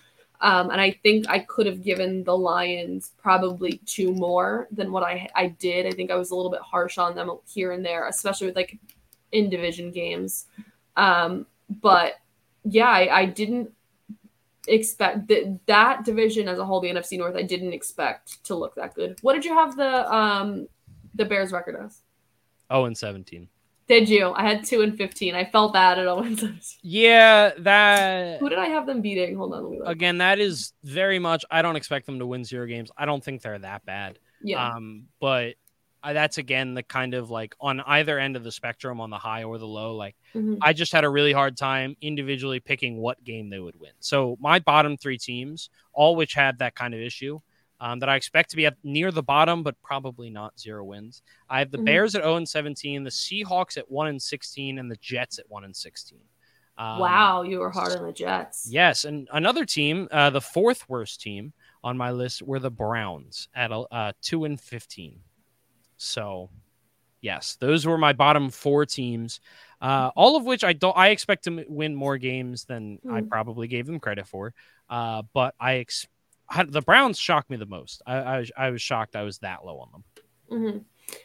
Um, and I think I could have given the Lions probably two more than what I I did. I think I was a little bit harsh on them here and there, especially with like in division games. Um, but yeah, I, I didn't expect that that division as a whole, the NFC North, I didn't expect to look that good. What did you have the um the Bears record as? Oh, and 17. Did you? I had two and fifteen. I felt bad at all. Yeah, that Who did I have them beating? Hold on, let me look. again, that is very much. I don't expect them to win zero games. I don't think they're that bad. Yeah, Um, but that's again the kind of like on either end of the spectrum, on the high or the low. Like Mhm. I just had a really hard time individually picking what game they would win. So my bottom three teams, all which had that kind of issue, um, that I expect to be at near the bottom, but probably not zero wins. I have the Mhm. Bears at 0 and 17, the Seahawks at 1 and 16, and the Jets at 1 and 16. Um, wow, you were hard on the Jets. Yes, and another team, uh, the fourth worst team on my list were the Browns at uh, two and fifteen. So, yes, those were my bottom four teams, uh, all of which I don't. I expect to m- win more games than I Hmm. probably gave them credit for. Uh, but I, ex- the Browns shocked me the most. I, I, was- I was shocked I was that low on them. hmm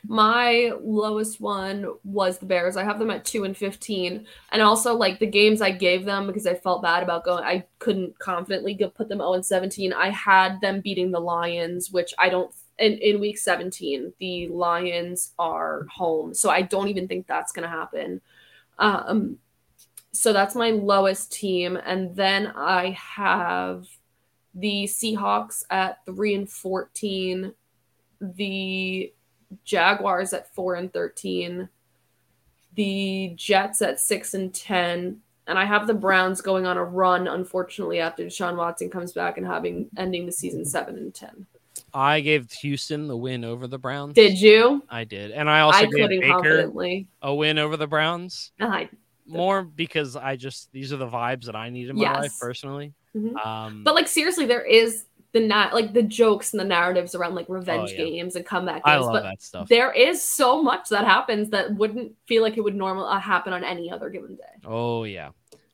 My lowest one was the Bears. I have them at two and fifteen, and also like the games I gave them because I felt bad about going. I couldn't confidently put them zero and seventeen. I had them beating the Lions, which I don't. In, in week 17 the lions are home. So i don't even think that's going to happen. Um so that's my lowest team. And then i have the seahawks at 3 and 14 the Jaguars at 4 and 13, the Jets at 6 and 10, and I have the Browns going on a run unfortunately after Deshaun Watson comes back and having ending the season 7 and 10. I gave Houston the win over the Browns. Did you? I did, and I also I gave Baker a win over the Browns. I, more because I just these are the vibes that I need in my Yes. life personally. Mhm. Um, but like seriously there is the not like the jokes and the narratives around like revenge Oh, yeah. games and comeback games but that stuff. there is so much that happens that wouldn't feel like it would normally uh, happen on any other given day. Oh yeah,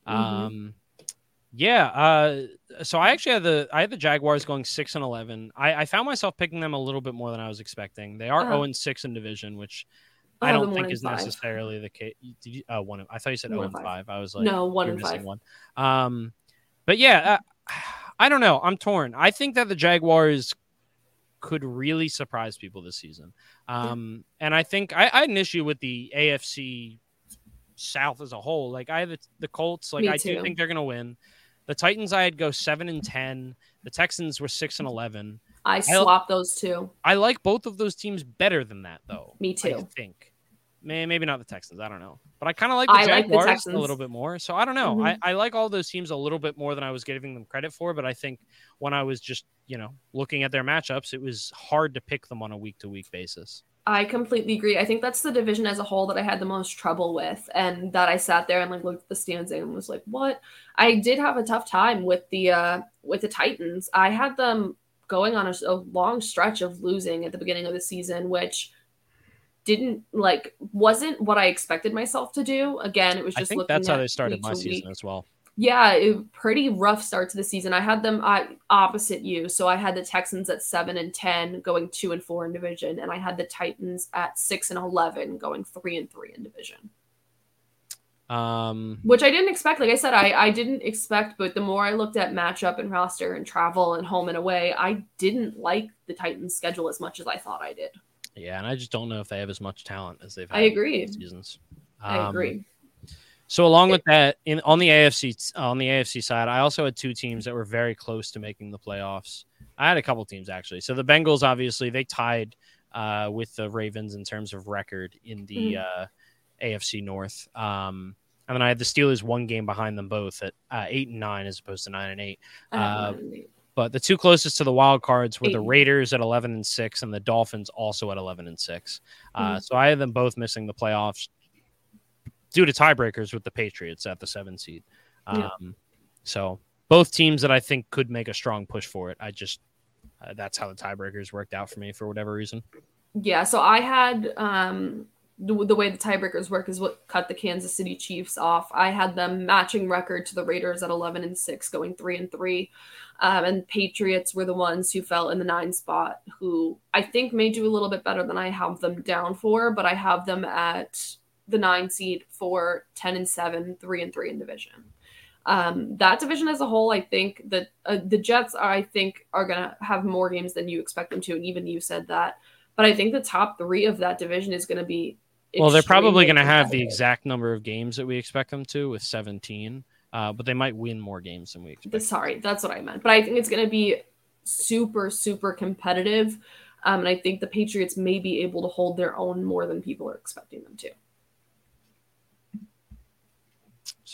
Mhm. um, yeah. Uh, so I actually had the I had the Jaguars going six and eleven. I, I found myself picking them a little bit more than I was expecting. They are Uh-huh. zero and six in division, which I I don't think is five. necessarily the case. Did you? Uh, one. I thought you said One zero and five. five. I was like, no, one and five. one. Um, but yeah, uh, I don't know. I'm torn. I think that the Jaguars could really surprise people this season. Um, and I think I, I had an issue with the AFC South as a whole. Like I had the, the Colts. Like Me I do think they're going to win. The Titans, I had go seven and ten. The Texans were six and eleven. I swapped those two. I like both of those teams better than that, though. Me too. I think. May- Maybe not the Texans. I don't know. But I kind of like the I like the Jaguars a little bit more. So I don't know. Mhm. I, I like all those teams a little bit more than I was giving them credit for. But I think when I was just, you know, looking at their matchups, it was hard to pick them on a week to week basis. I completely agree. I think that's the division as a whole that I had the most trouble with, and that I sat there and like looked at the stands and was like, "What?" I did have a tough time with the uh with the Titans. I had them going on a, a long stretch of losing at the beginning of the season, which didn't like wasn't what I expected myself to do. Again, it was I just think looking that's how they started my season week. as well. Yeah, it, pretty rough start to the season. I had them uh, opposite you, so I had the Texans at seven and ten, going two and four in division, and I had the Titans at six and eleven, going three and three in division. Um, which I didn't expect. Like I said, I I didn't expect, but the more I looked at matchup and roster and travel and home and away, I didn't like the Titans' schedule as much as I thought I did. yeah, and I just don't know if they have as much talent as they've had I agree. seasons. I Um, agree. So along with that, in on the AFC on the AFC side, I also had two teams that were very close to making the playoffs. I had a couple teams actually. So the Bengals, obviously, they tied uh, with the Ravens in terms of record in the uh, AFC North. Um, and then I had the Steelers one game behind them both at uh, eight and nine as opposed to nine and eight. Uh, one in the- But the two closest to the wild cards were the Raiders at eleven and six, and the Dolphins also at eleven and 6 Uh, Mhm. so I had them both missing the playoffs due to tiebreakers with the Patriots at the seven seed. Um, Yeah. So both teams that I think could make a strong push for it. I just uh, that's how the tiebreakers worked out for me for whatever reason. Yeah, so I had um the, the way the tiebreakers work is what cut the Kansas City Chiefs off. I had them matching record to the Raiders at 11 and 6 going 3 and 3. Um, and Patriots were the ones who fell in the 9 spot who I think may do a little bit better than I have them down for, but I have them at the 9 seed for 10 and 7, 3 and 3 in division. Um, that division as a whole, I think that uh, the Jets, I think, are going to have more games than you expect them to. And even you said that. But I think the top three of that division is going to be. Well, they're probably going to have the exact number of games that we expect them to with 17, uh, but they might win more games than we expect. Sorry, that's what I meant. But I think it's going to be super, super competitive. Um, and I think the Patriots may be able to hold their own more than people are expecting them to.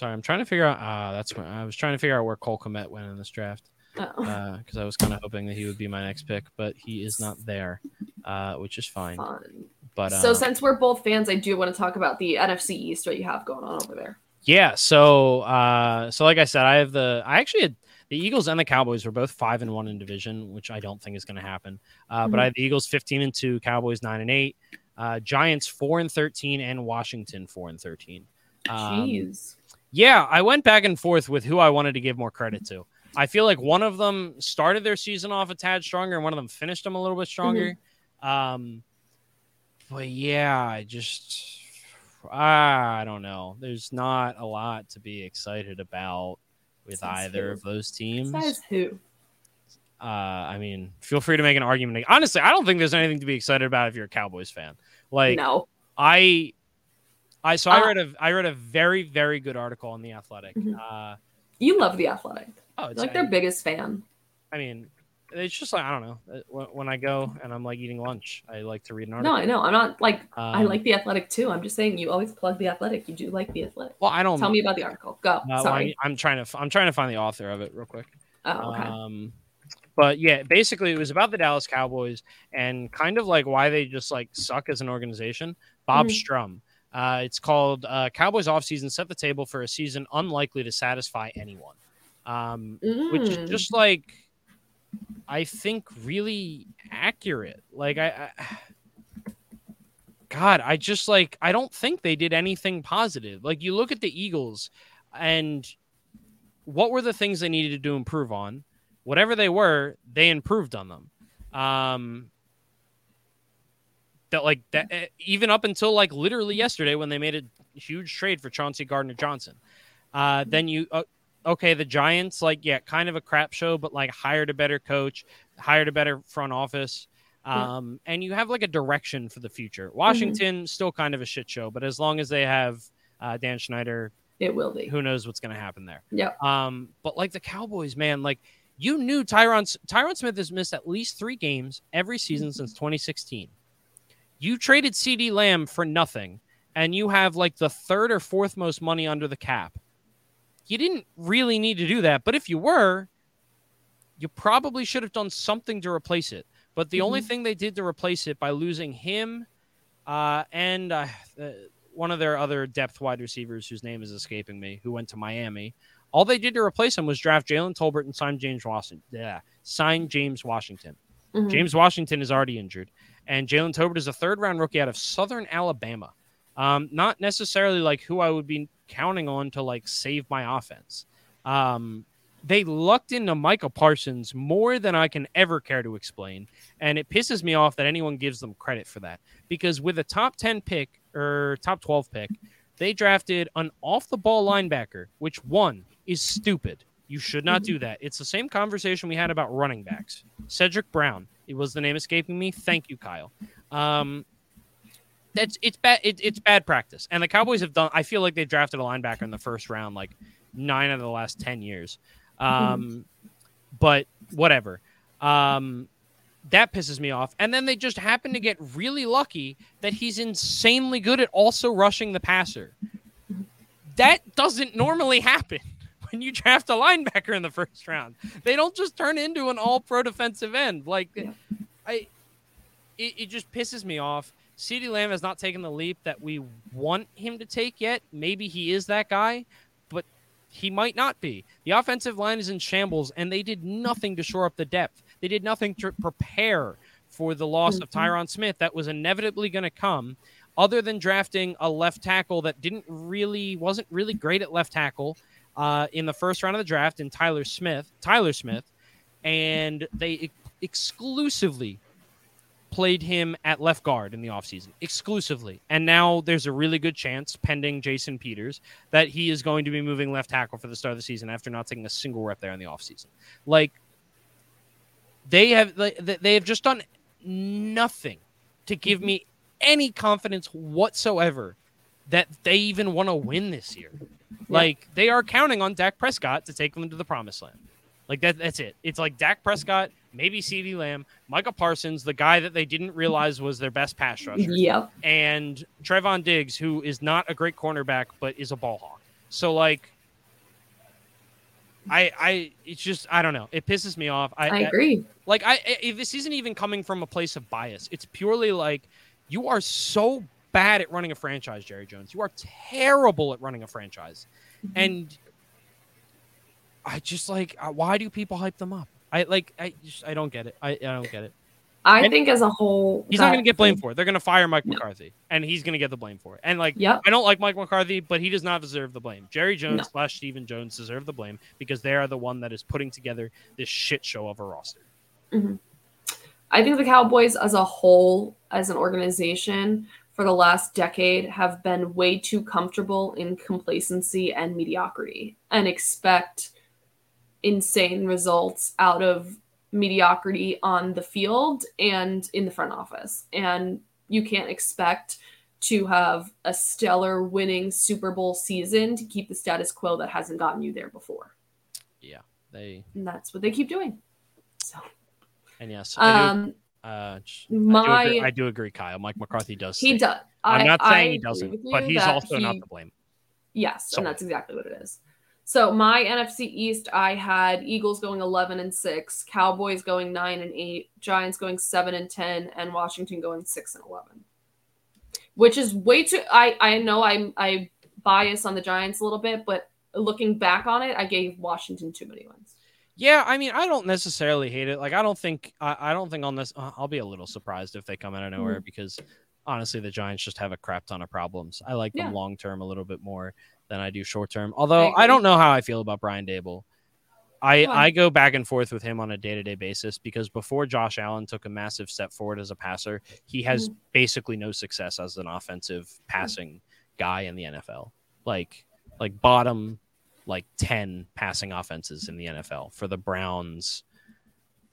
Sorry, I'm trying to figure out. Uh, that's when I was trying to figure out where Cole Kmet went in this draft. Because I was kind of hoping that he would be my next pick, but he is not there, uh, which is fine. fun. But uh, so, since we're both fans, I do want to talk about the NFC East, what you have going on over there. yeah, so uh, so like I said, I have the I actually had the Eagles and the Cowboys were both five and one in division, which I don't think is going to happen. Uh, But Mhm. I have the Eagles fifteen and two, Cowboys nine and eight, uh, Giants four and thirteen, and Washington four and thirteen. Um, Jeez. Yeah, I went back and forth with who I wanted to give more credit to. I feel like one of them started their season off a tad stronger, and one of them finished them a little bit stronger. Um, but yeah, I just I don't know. There's not a lot to be excited about with Says either who? of those teams. Says who? Uh, I mean, feel free to make an argument. Honestly, I don't think there's anything to be excited about if you're a Cowboys fan. Like, no. I, I so I Uh, read a I read a very very good article on the Athletic. Mhm. Uh, You love the Athletic. oh, it's like their biggest fan. I mean, it's just like I don't know. Uh, When, I go and I'm like eating lunch, I like to read an article. No. I know. I'm not like I Um, like the Athletic too. I'm just saying you always plug the Athletic. You do like the Athletic. Well, I don't. Tell me about the article. Go. uh, Sorry. I, am trying to. I'm trying to find the author of it real quick. oh, okay. Um, but yeah, basically, it was about the Dallas Cowboys and kind of like why they just like suck as an organization. Bob Mhm. Strum. Uh, it's called uh, Cowboys offseason set the table for a season unlikely to satisfy anyone. Um, which Mm. is just like I think really accurate. Like I, I God, I just like I don't think they did anything positive. Like you look at the Eagles and what were the things they needed to improve on? Whatever they were, they improved on them. Um that like that eh, even up until like literally yesterday when they made a huge trade for Chauncey Gardner Johnson. Uh then you uh, okay, the Giants, like, yeah, kind of a crap show, but like hired a better coach, hired a better front office. Yeah. Um, and you have like a direction for the future. Washington, still kind of a shit show, but as long as they have uh, Dan Snyder, it will be. who knows what's going to happen there. Yeah. Um, but like the Cowboys, man, like you knew Tyron Tyron Smith has missed at least three games every season since 2016. You traded CeeDee Lamb for nothing, and you have like the third or fourth most money under the cap. You didn't really need to do that, but if you were, you probably should have done something to replace it. But the only Mhm. thing they did to replace it by losing him uh, and uh, uh, one of their other depth wide receivers, whose name is escaping me, who went to Miami. All they did to replace him was draft Jalen Tolbert and sign James Washington. Yeah, sign James Washington. Mhm. James Washington is already injured, and Jalen Tolbert is a third round rookie out of Southern Alabama. Um, not necessarily like who I would be counting on to like save my offense. Um, they lucked into Micah Parsons more than I can ever care to explain, and it pisses me off that anyone gives them credit for that. Because with a top ten pick or top twelve pick, they drafted an off the ball linebacker, which one is stupid. You should not do that. It's the same conversation we had about running backs. Cedric Brown, it was the name escaping me. Thank you, Kyle. Um, that's it's bad. It, it's bad practice, and the Cowboys have done. I feel like they drafted a linebacker in the first round like nine out of the last ten years. Um, but whatever. Um, that pisses me off. And then they just happen to get really lucky that he's insanely good at also rushing the passer. That doesn't normally happen when you draft a linebacker in the first round. They don't just turn into an all pro defensive end. Like, Yeah. I, it, it just pisses me off. CeeDee Lamb has not taken the leap that we want him to take yet. Maybe he is that guy, but he might not be. The offensive line is in shambles, and they did nothing to shore up the depth. They did nothing to prepare for the loss of Mhm. Tyron Smith that was inevitably going to come, other than drafting a left tackle that didn't really wasn't really great at left tackle uh, in the first round of the draft in Tyler Smith. Tyler Smith, and they ex- exclusively played him at left guard in the offseason exclusively. And now there's a really good chance, pending Jason Peters, that he is going to be moving left tackle for the start of the season after not taking a single rep there in the offseason. Like they have they have just done nothing to give me any confidence whatsoever that they even want to win this year. Like they are counting on Dak Prescott to take them to the promised land. Like that that's it. It's like Dak Prescott, maybe CeeDee Lamb, Micah Parsons, the guy that they didn't realize was their best pass rusher, Yep. and Trevon Diggs, who is not a great cornerback but is a ball hawk. So like I I it's just I don't know. It pisses me off. I, I agree. like I, I this isn't even coming from a place of bias. It's purely like you are so bad at running a franchise, Jerry Jones. You are terrible at running a franchise, Mm-hmm. and I just like uh, why do people hype them up? I like I just I don't get it. I, I don't get it. I And- think as a whole, He's not going to get blamed for it. They're going to fire Mike No. McCarthy, and he's going to get the blame for it. And like Yep. I don't like Mike McCarthy, but he does not deserve the blame. Jerry Jones No. slash Stephen Jones deserve the blame because they are the one that is putting together this shit show of a roster. I think the Cowboys as a whole, as an organization, for the last decade have been way too comfortable in complacency and mediocrity and expect insane results out of mediocrity on the field and in the front office. And you can't expect to have a stellar winning Super Bowl season to keep the status quo that hasn't gotten you there before. Yeah, they And that's what they keep doing. So, and yes, I do um, Uh, My- I, do agree, I do agree, Kyle. Mike McCarthy does. he does. I'm not I saying he doesn't, but he's also not he- to blame. Yes, Sorry. and that's exactly what it is. So my NFC East, I had Eagles going 11 and 6, Cowboys going 9 and 8, Giants going 7 and 10, and Washington going 6 and 11. Which is way too I I know I'm I bias on the Giants a little bit, but looking back on it, I gave Washington too many wins. Yeah, I mean, I don't necessarily hate it. Like, I don't think, I, I don't think on this, uh, I'll be a little surprised if they come out of nowhere Mm-hmm. because honestly, the Giants just have a crap ton of problems. I like them long term a little bit more than I do short term. Although I I, don't know how I feel about Brian Daboll. I, I go back and forth with him on a day to day basis because before Josh Allen took a massive step forward as a passer, he has Mm-hmm. basically no success as an offensive passing guy in the NFL. Like, like bottom like 10 passing offenses in the NFL for the Browns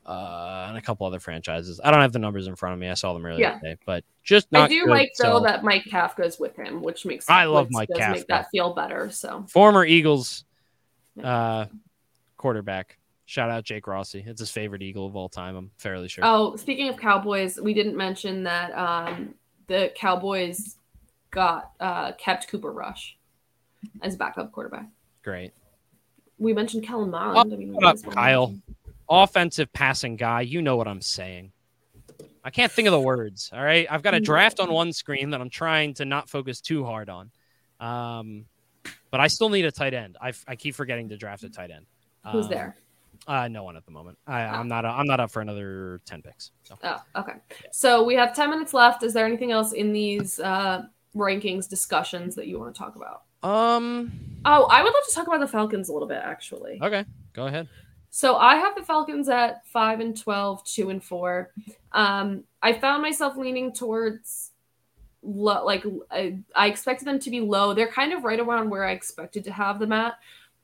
uh, and a couple other franchises. I don't have the numbers in front of me. I saw them earlier Yeah. today, but just not I do good, like though so- that Mike Kafka's with him, which makes I love Mike does make Kafka. that feel better. So former Eagles uh, quarterback. Shout out Jake Rossi. It's his favorite Eagle of all time. I'm fairly sure. Oh, speaking of Cowboys, we didn't mention that um, the Cowboys got uh, kept Cooper Rush as backup quarterback. Great. We mentioned Kellen Mond. Oh, I mean, up, Kyle. Offensive passing guy. You know what I'm saying. I can't think of the words. All right. I've got a draft on one screen that I'm trying to not focus too hard on. Um, but I still need a tight end. I, I keep forgetting to draft a tight end. Who's Um, there? Uh, no one at the moment. I, Oh. I'm not. I'm not up for another ten picks. So Oh, okay. So we have 10 minutes left. Is there anything else in these uh, rankings discussions that you want to talk about? Um. Oh, I would love to talk about the Falcons a little bit, actually. Okay. Go ahead. So I have the Falcons at 5 and 12, 2 and 4. Um, I found myself leaning towards low. Like I, I expected them to be low. They're kind of right around where I expected to have them at,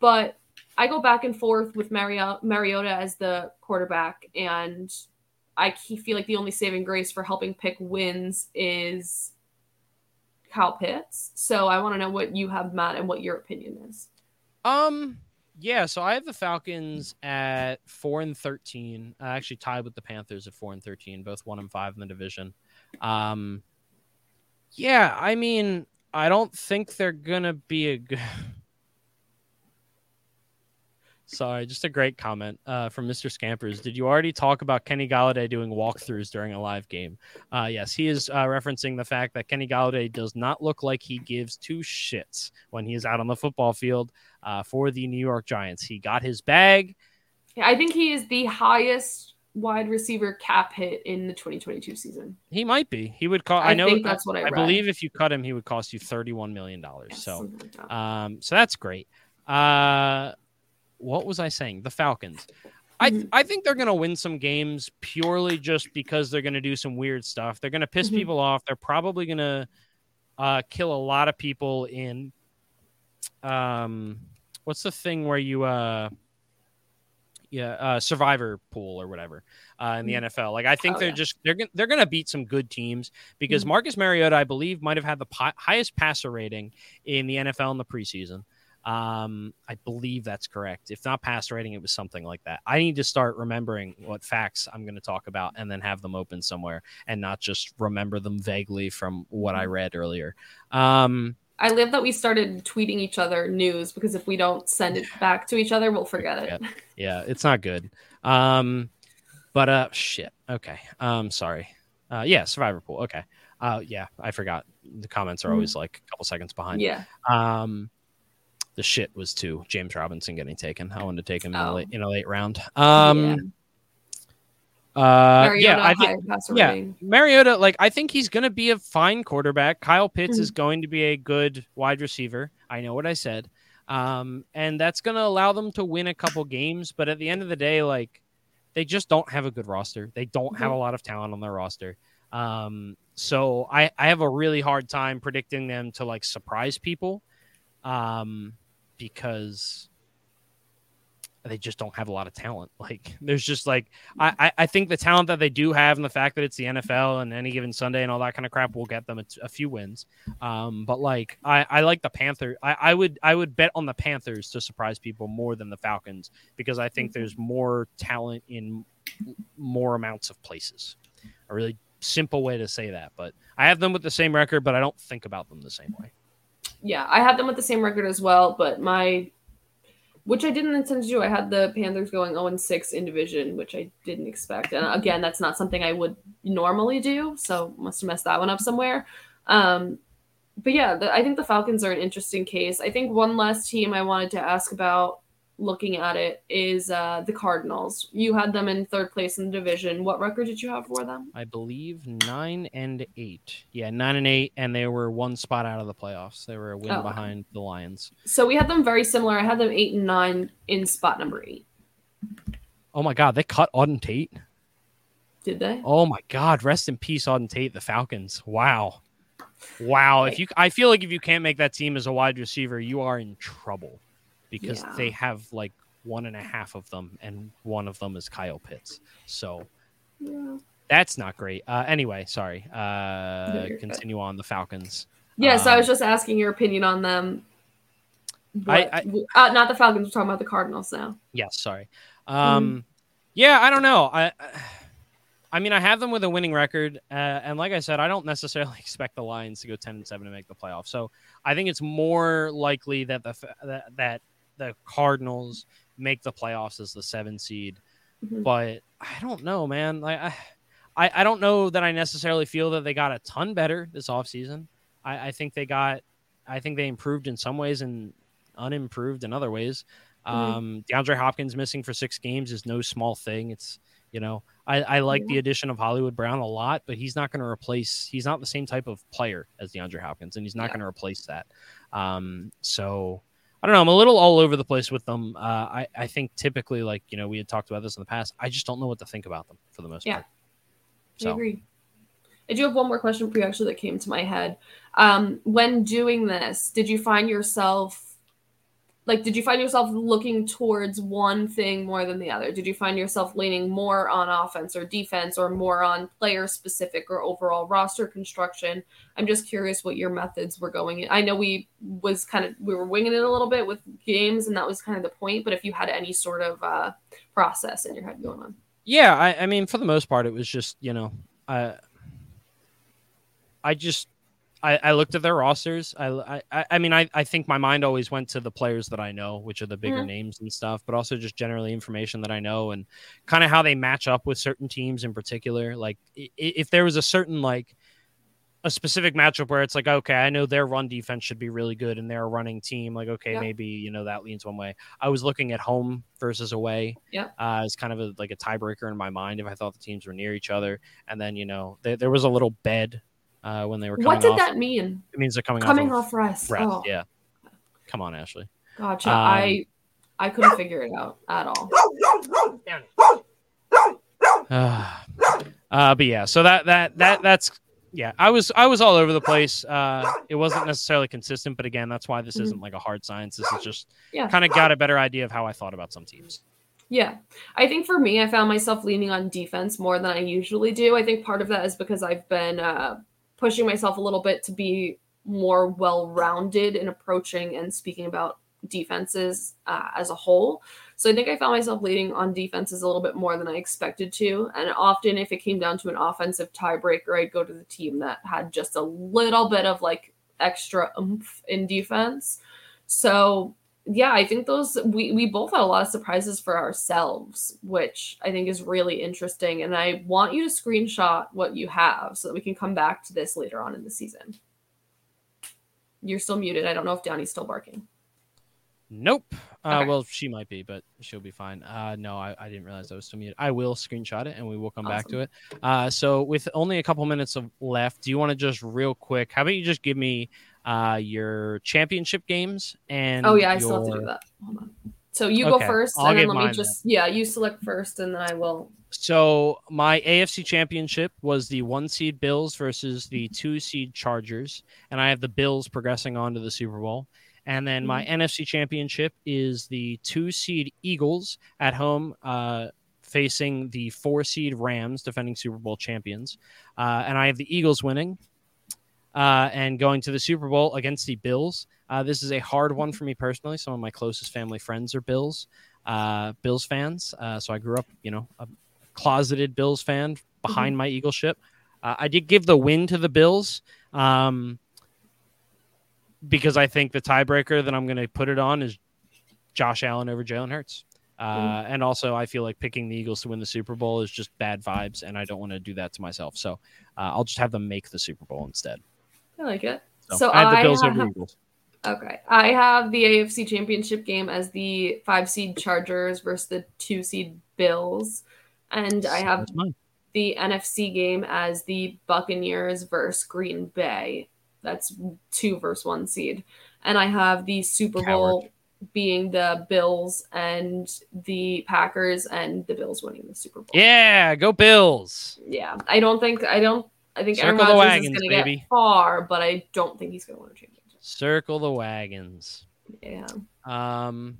but I go back and forth with Mario, Mariota as the quarterback, and I feel like the only saving grace for helping pick wins is Kyle Pitts. So I want to know what you have, Matt, and what your opinion is. Um, yeah, so I have the Falcons at four and thirteen. I actually tied with the Panthers at four and thirteen, both one and five in the division. Um, yeah, I mean, I don't think they're gonna be a good. Sorry, just a great comment uh, from Mr. Scampers. Did you already talk about Kenny Golladay doing walkthroughs during a live game? Uh, yes, he is uh, referencing the fact that Kenny Golladay does not look like he gives two shits when he is out on the football field uh, for the New York Giants. He got his bag. Yeah, I think he is the highest wide receiver cap hit in the 2022 season. He might be. He would cost. I, I know. think that's what I I believe if you cut him, he would cost you 31 million dollars. Yeah, So, like that. um, so that's great. Uh, what was I saying? The Falcons. I Mhm. I think they're gonna win some games purely just because they're gonna do some weird stuff. They're gonna piss Mhm. people off. They're probably gonna uh, kill a lot of people in um, what's the thing where you uh, yeah, uh, survivor pool or whatever uh, in the NFL. Like I think Oh, they're yeah. just they're gonna they're gonna beat some good teams because Mhm. Marcus Mariota, I believe, might have had the highest passer rating in the NFL in the preseason. Um, I believe that's correct. If not pass rating, it was something like that. I need to start remembering what facts I'm going to talk about and then have them open somewhere and not just remember them vaguely from what I read earlier. Um, I love that we started tweeting each other news because if we don't send it back to each other, we'll forget it. yeah, it's not good. Um, but uh, shit. Okay. Um, sorry. Uh, yeah, Survivor Pool. Okay. Uh, yeah, I forgot. The comments are Mhm. always like a couple seconds behind. Yeah. Um, the shit was to James Robinson getting taken. I wanted to take him in, a Oh. late, in a late round. Um, yeah. uh, Mariota, yeah, I think yeah. rating. Mariota, like I think he's going to be a fine quarterback. Kyle Pitts Mhm. is going to be a good wide receiver. I know what I said. Um, and that's going to allow them to win a couple games. But at the end of the day, like they just don't have a good roster. They don't have a lot of talent on their roster. Um, so I, I have a really hard time predicting them to like surprise people. Um, because they just don't have a lot of talent. Like there's just like I, I- think the talent that they do have and the fact that it's the NFL and any given Sunday and all that kind of crap will get them a, a few wins. Um, but like I, I like the Panther. I, I would I would bet on the Panthers to surprise people more than the Falcons because I think there's more talent in more amounts of places. A really simple way to say that, but I have them with the same record, but I don't think about them the same way. Yeah, I had them with the same record as well, but my which I didn't intend to do. I had the Panthers going 0 6 in division, which I didn't expect. And again, that's not something I would normally do, so must have messed that one up somewhere. Um, but yeah, the, I think the Falcons are an interesting case. I think one last team I wanted to ask about looking at it is uh, the Cardinals. You had them in third place in the division. What record did you have for them? I believe nine and eight. Yeah, nine and eight, and they were one spot out of the playoffs. They were a win Oh, okay. behind the Lions. So we had them very similar. I had them eight and nine in spot number eight. Oh my God, they cut Auden Tate. Did they? Oh my God, rest in peace, Auden Tate. The Falcons. Wow, wow. If you, I feel like if you can't make that team as a wide receiver, you are in trouble because Yeah. they have like one and a half of them, and one of them is Kyle Pitts. So Yeah. that's not great. Uh, anyway, sorry. Uh, good. continue on the Falcons. Yes, I Um, was just asking your opinion on them. I- What- uh, not the Falcons. We're talking about the Cardinals now. Yes, sorry. Mm-hmm. Um, yeah, I don't know. I, I mean, I have them with a winning record, uh, and like I said, I don't necessarily expect the Lions to go ten and seven to make the playoffs. So I think it's more likely that the that, that the Cardinals make the playoffs as the seven seed. Mhm. But I don't know, man. Like I, I, I don't know that I necessarily feel that they got a ton better this offseason. I, I think they got, I think they improved in some ways and unimproved in other ways. Mhm. Um, DeAndre Hopkins missing for six games is no small thing. It's you know I, I like the addition of Hollywood Brown a lot, but he's not going to replace. He's not the same type of player as DeAndre Hopkins, and he's not Yeah. going to replace that. Um, so I don't know. I'm a little all over the place with them. Uh, I I think typically like you know we had talked about this in the past. I just don't know what to think about them for the most Yeah. part. I agree. I do have one more question for you actually that came to my head. Um, when doing this, did you find yourself like did you find yourself looking towards one thing more than the other? Did you find yourself leaning more on offense or defense or more on player specific or overall roster construction? I'm just curious what your methods were going in. I know we was kind of we were winging it a little bit with games and that was kind of the point but if you had any sort of uh, process in your head going on. Yeah I, I mean for the most part it was just you know i i just I, I looked at their rosters. I, I, I mean, I, I think my mind always went to the players that I know, which are the bigger mm-hmm. names and stuff, but also just generally information that I know and kind of how they match up with certain teams in particular. Like, if there was a certain like a specific matchup where it's like, okay, I know their run defense should be really good and they're a running team. Like, okay, yeah. maybe you know that leans one way. I was looking at home versus away. Yeah, uh, as kind of a, like a tiebreaker in my mind if I thought the teams were near each other. And then you know there, there was a little bed uh, when they were. What did off. that mean? It means they're coming coming off, off rest. rest. Oh. Yeah. Come on, Ashley. Gotcha. Um, I I couldn't figure it out at all. Uh, uh, but yeah, so that that that that's yeah. I was I was all over the place. Uh, it wasn't necessarily consistent, but again, that's why this mm-hmm. isn't like a hard science. This is just yeah. kind of got a better idea of how I thought about some teams. Yeah. I think for me, I found myself leaning on defense more than I usually do. I think part of that is because I've been uh, pushing myself a little bit to be more well rounded in approaching and speaking about defenses uh, as a whole. So I think I found myself leading on defenses a little bit more than I expected to. And often, if it came down to an offensive tiebreaker, I'd go to the team that had just a little bit of like extra oomph in defense. So yeah, I think those we we both had a lot of surprises for ourselves, which I think is really interesting. And I want you to screenshot what you have so that we can come back to this later on in the season. You're still muted. I don't know if Downey's still barking. Nope. Uh, okay. Well, she might be, but she'll be fine. Uh, no, I, I, didn't realize I was still muted. I will screenshot it and we will come awesome. back to it. Uh, so, with only a couple minutes of left, do you want to just real quick? How about you just give me uh, your championship games and oh yeah, I your... still have to do that. Hold on. So you okay. go 1st and then let me just then. yeah, you select first, and then I will. So my AFC championship was the one seed Bills versus the two seed Chargers, and I have the Bills progressing on to the Super Bowl. And then my mm-hmm. NFC championship is the two seed Eagles at home, uh, facing the four seed Rams, defending Super Bowl champions. Uh, and I have the Eagles winning uh, and going to the Super Bowl against the Bills. Uh, this is a hard one for me personally. Some of my closest family friends are Bills, uh, Bills fans. Uh, so I grew up, you know, a closeted Bills fan behind mm-hmm. my Eagle ship. Uh, I did give the win to the Bills um, because I think the tiebreaker that I'm going to put it on is Josh Allen over Jalen Hurts. Uh, mm. And also, I feel like picking the Eagles to win the Super Bowl is just bad vibes, and I don't want to do that to myself. So I'll just have them make the Super Bowl instead. I like it. So, so I have the Bills have, over Eagles. Okay. I have the AFC Championship game as the five seed Chargers versus the two seed Bills. And I have the NFC game as the Buccaneers versus Green Bay. That's two versus one seed. And I have the Super Bowl being the Bills and the Packers and the Bills winning the Super Bowl. Yeah, go Bills. Yeah. I don't think I don't I think Circle Aaron Rodgers is going to get far, but I don't think he's going to win a championship. Circle the wagons. Yeah. Um.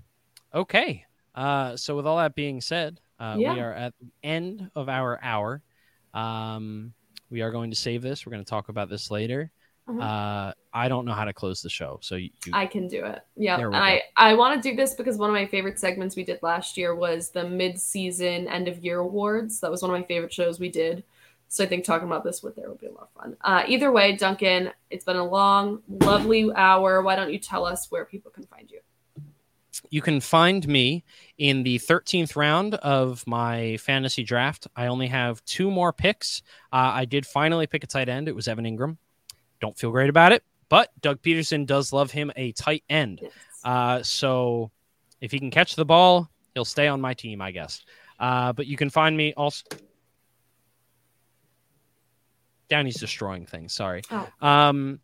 Okay. Uh. So with all that being said, uh, yeah. we are at the end of our hour. Um. We are going to save this. We're going to talk about this later. Uh-huh. Uh, I don't know how to close the show, so you, you... I can do it. Yeah, and I I want to do this because one of my favorite segments we did last year was the mid-season end of year awards. That was one of my favorite shows we did. So I think talking about this with there will be a lot of fun. Uh, either way, Duncan, it's been a long, lovely hour. Why don't you tell us where people can find you? You can find me in the 13th round of my fantasy draft. I only have two more picks. Uh, I did finally pick a tight end. It was Evan Engram. Don't feel great about it, but Doug Pederson does love him a tight end. Yes. Uh, so if he can catch the ball, he'll stay on my team, I guess. Uh, but you can find me also Downey's destroying things. Sorry. Oh. Um,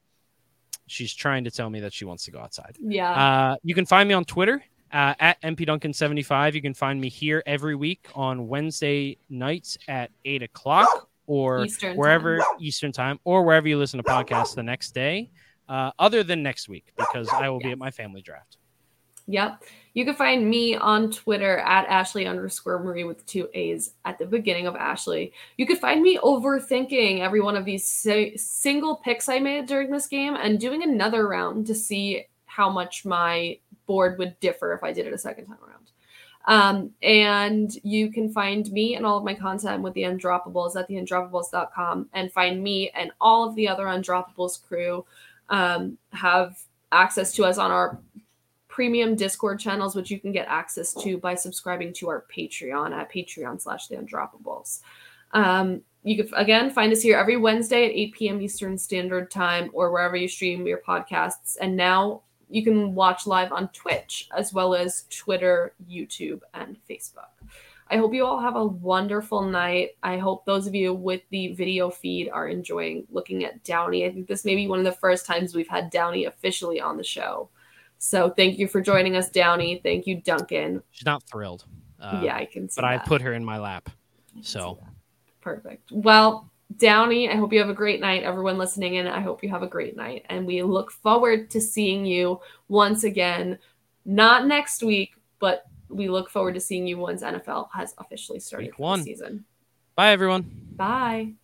she's trying to tell me that she wants to go outside. Yeah. Uh, you can find me on Twitter uh, at mpduncan75. You can find me here every week on Wednesday nights at eight o'clock or Eastern wherever time. Eastern time or wherever you listen to podcasts the next day, uh, other than next week because I will be at my family draft. Yep. You can find me on Twitter at Ashley underscore Marie with two A's at the beginning of Ashley. You could find me overthinking every one of these si- single picks I made during this game and doing another round to see how much my board would differ if I did it a second time around. Um, and you can find me and all of my content with the Undroppables at theundroppables.com and find me and all of the other Undroppables crew um, have access to us on our premium Discord channels, which you can get access to by subscribing to our Patreon at Patreon slash the Undroppables. Um, you can again find us here every Wednesday at 8 p.m. Eastern Standard Time or wherever you stream your podcasts. And now you can watch live on Twitch as well as Twitter, YouTube, and Facebook. I hope you all have a wonderful night. I hope those of you with the video feed are enjoying looking at Downey. I think this may be one of the first times we've had Downey officially on the show. So thank you for joining us, Downey. Thank you, Duncan. She's not thrilled. Uh, yeah, I can see but I put her in my lap. So. perfect. Well, Downey, I hope you have a great night. Everyone listening in, I hope you have a great night. And we look forward to seeing you once again, not next week, but we look forward to seeing you once NFL has officially started Week one. the season. Bye, everyone. Bye.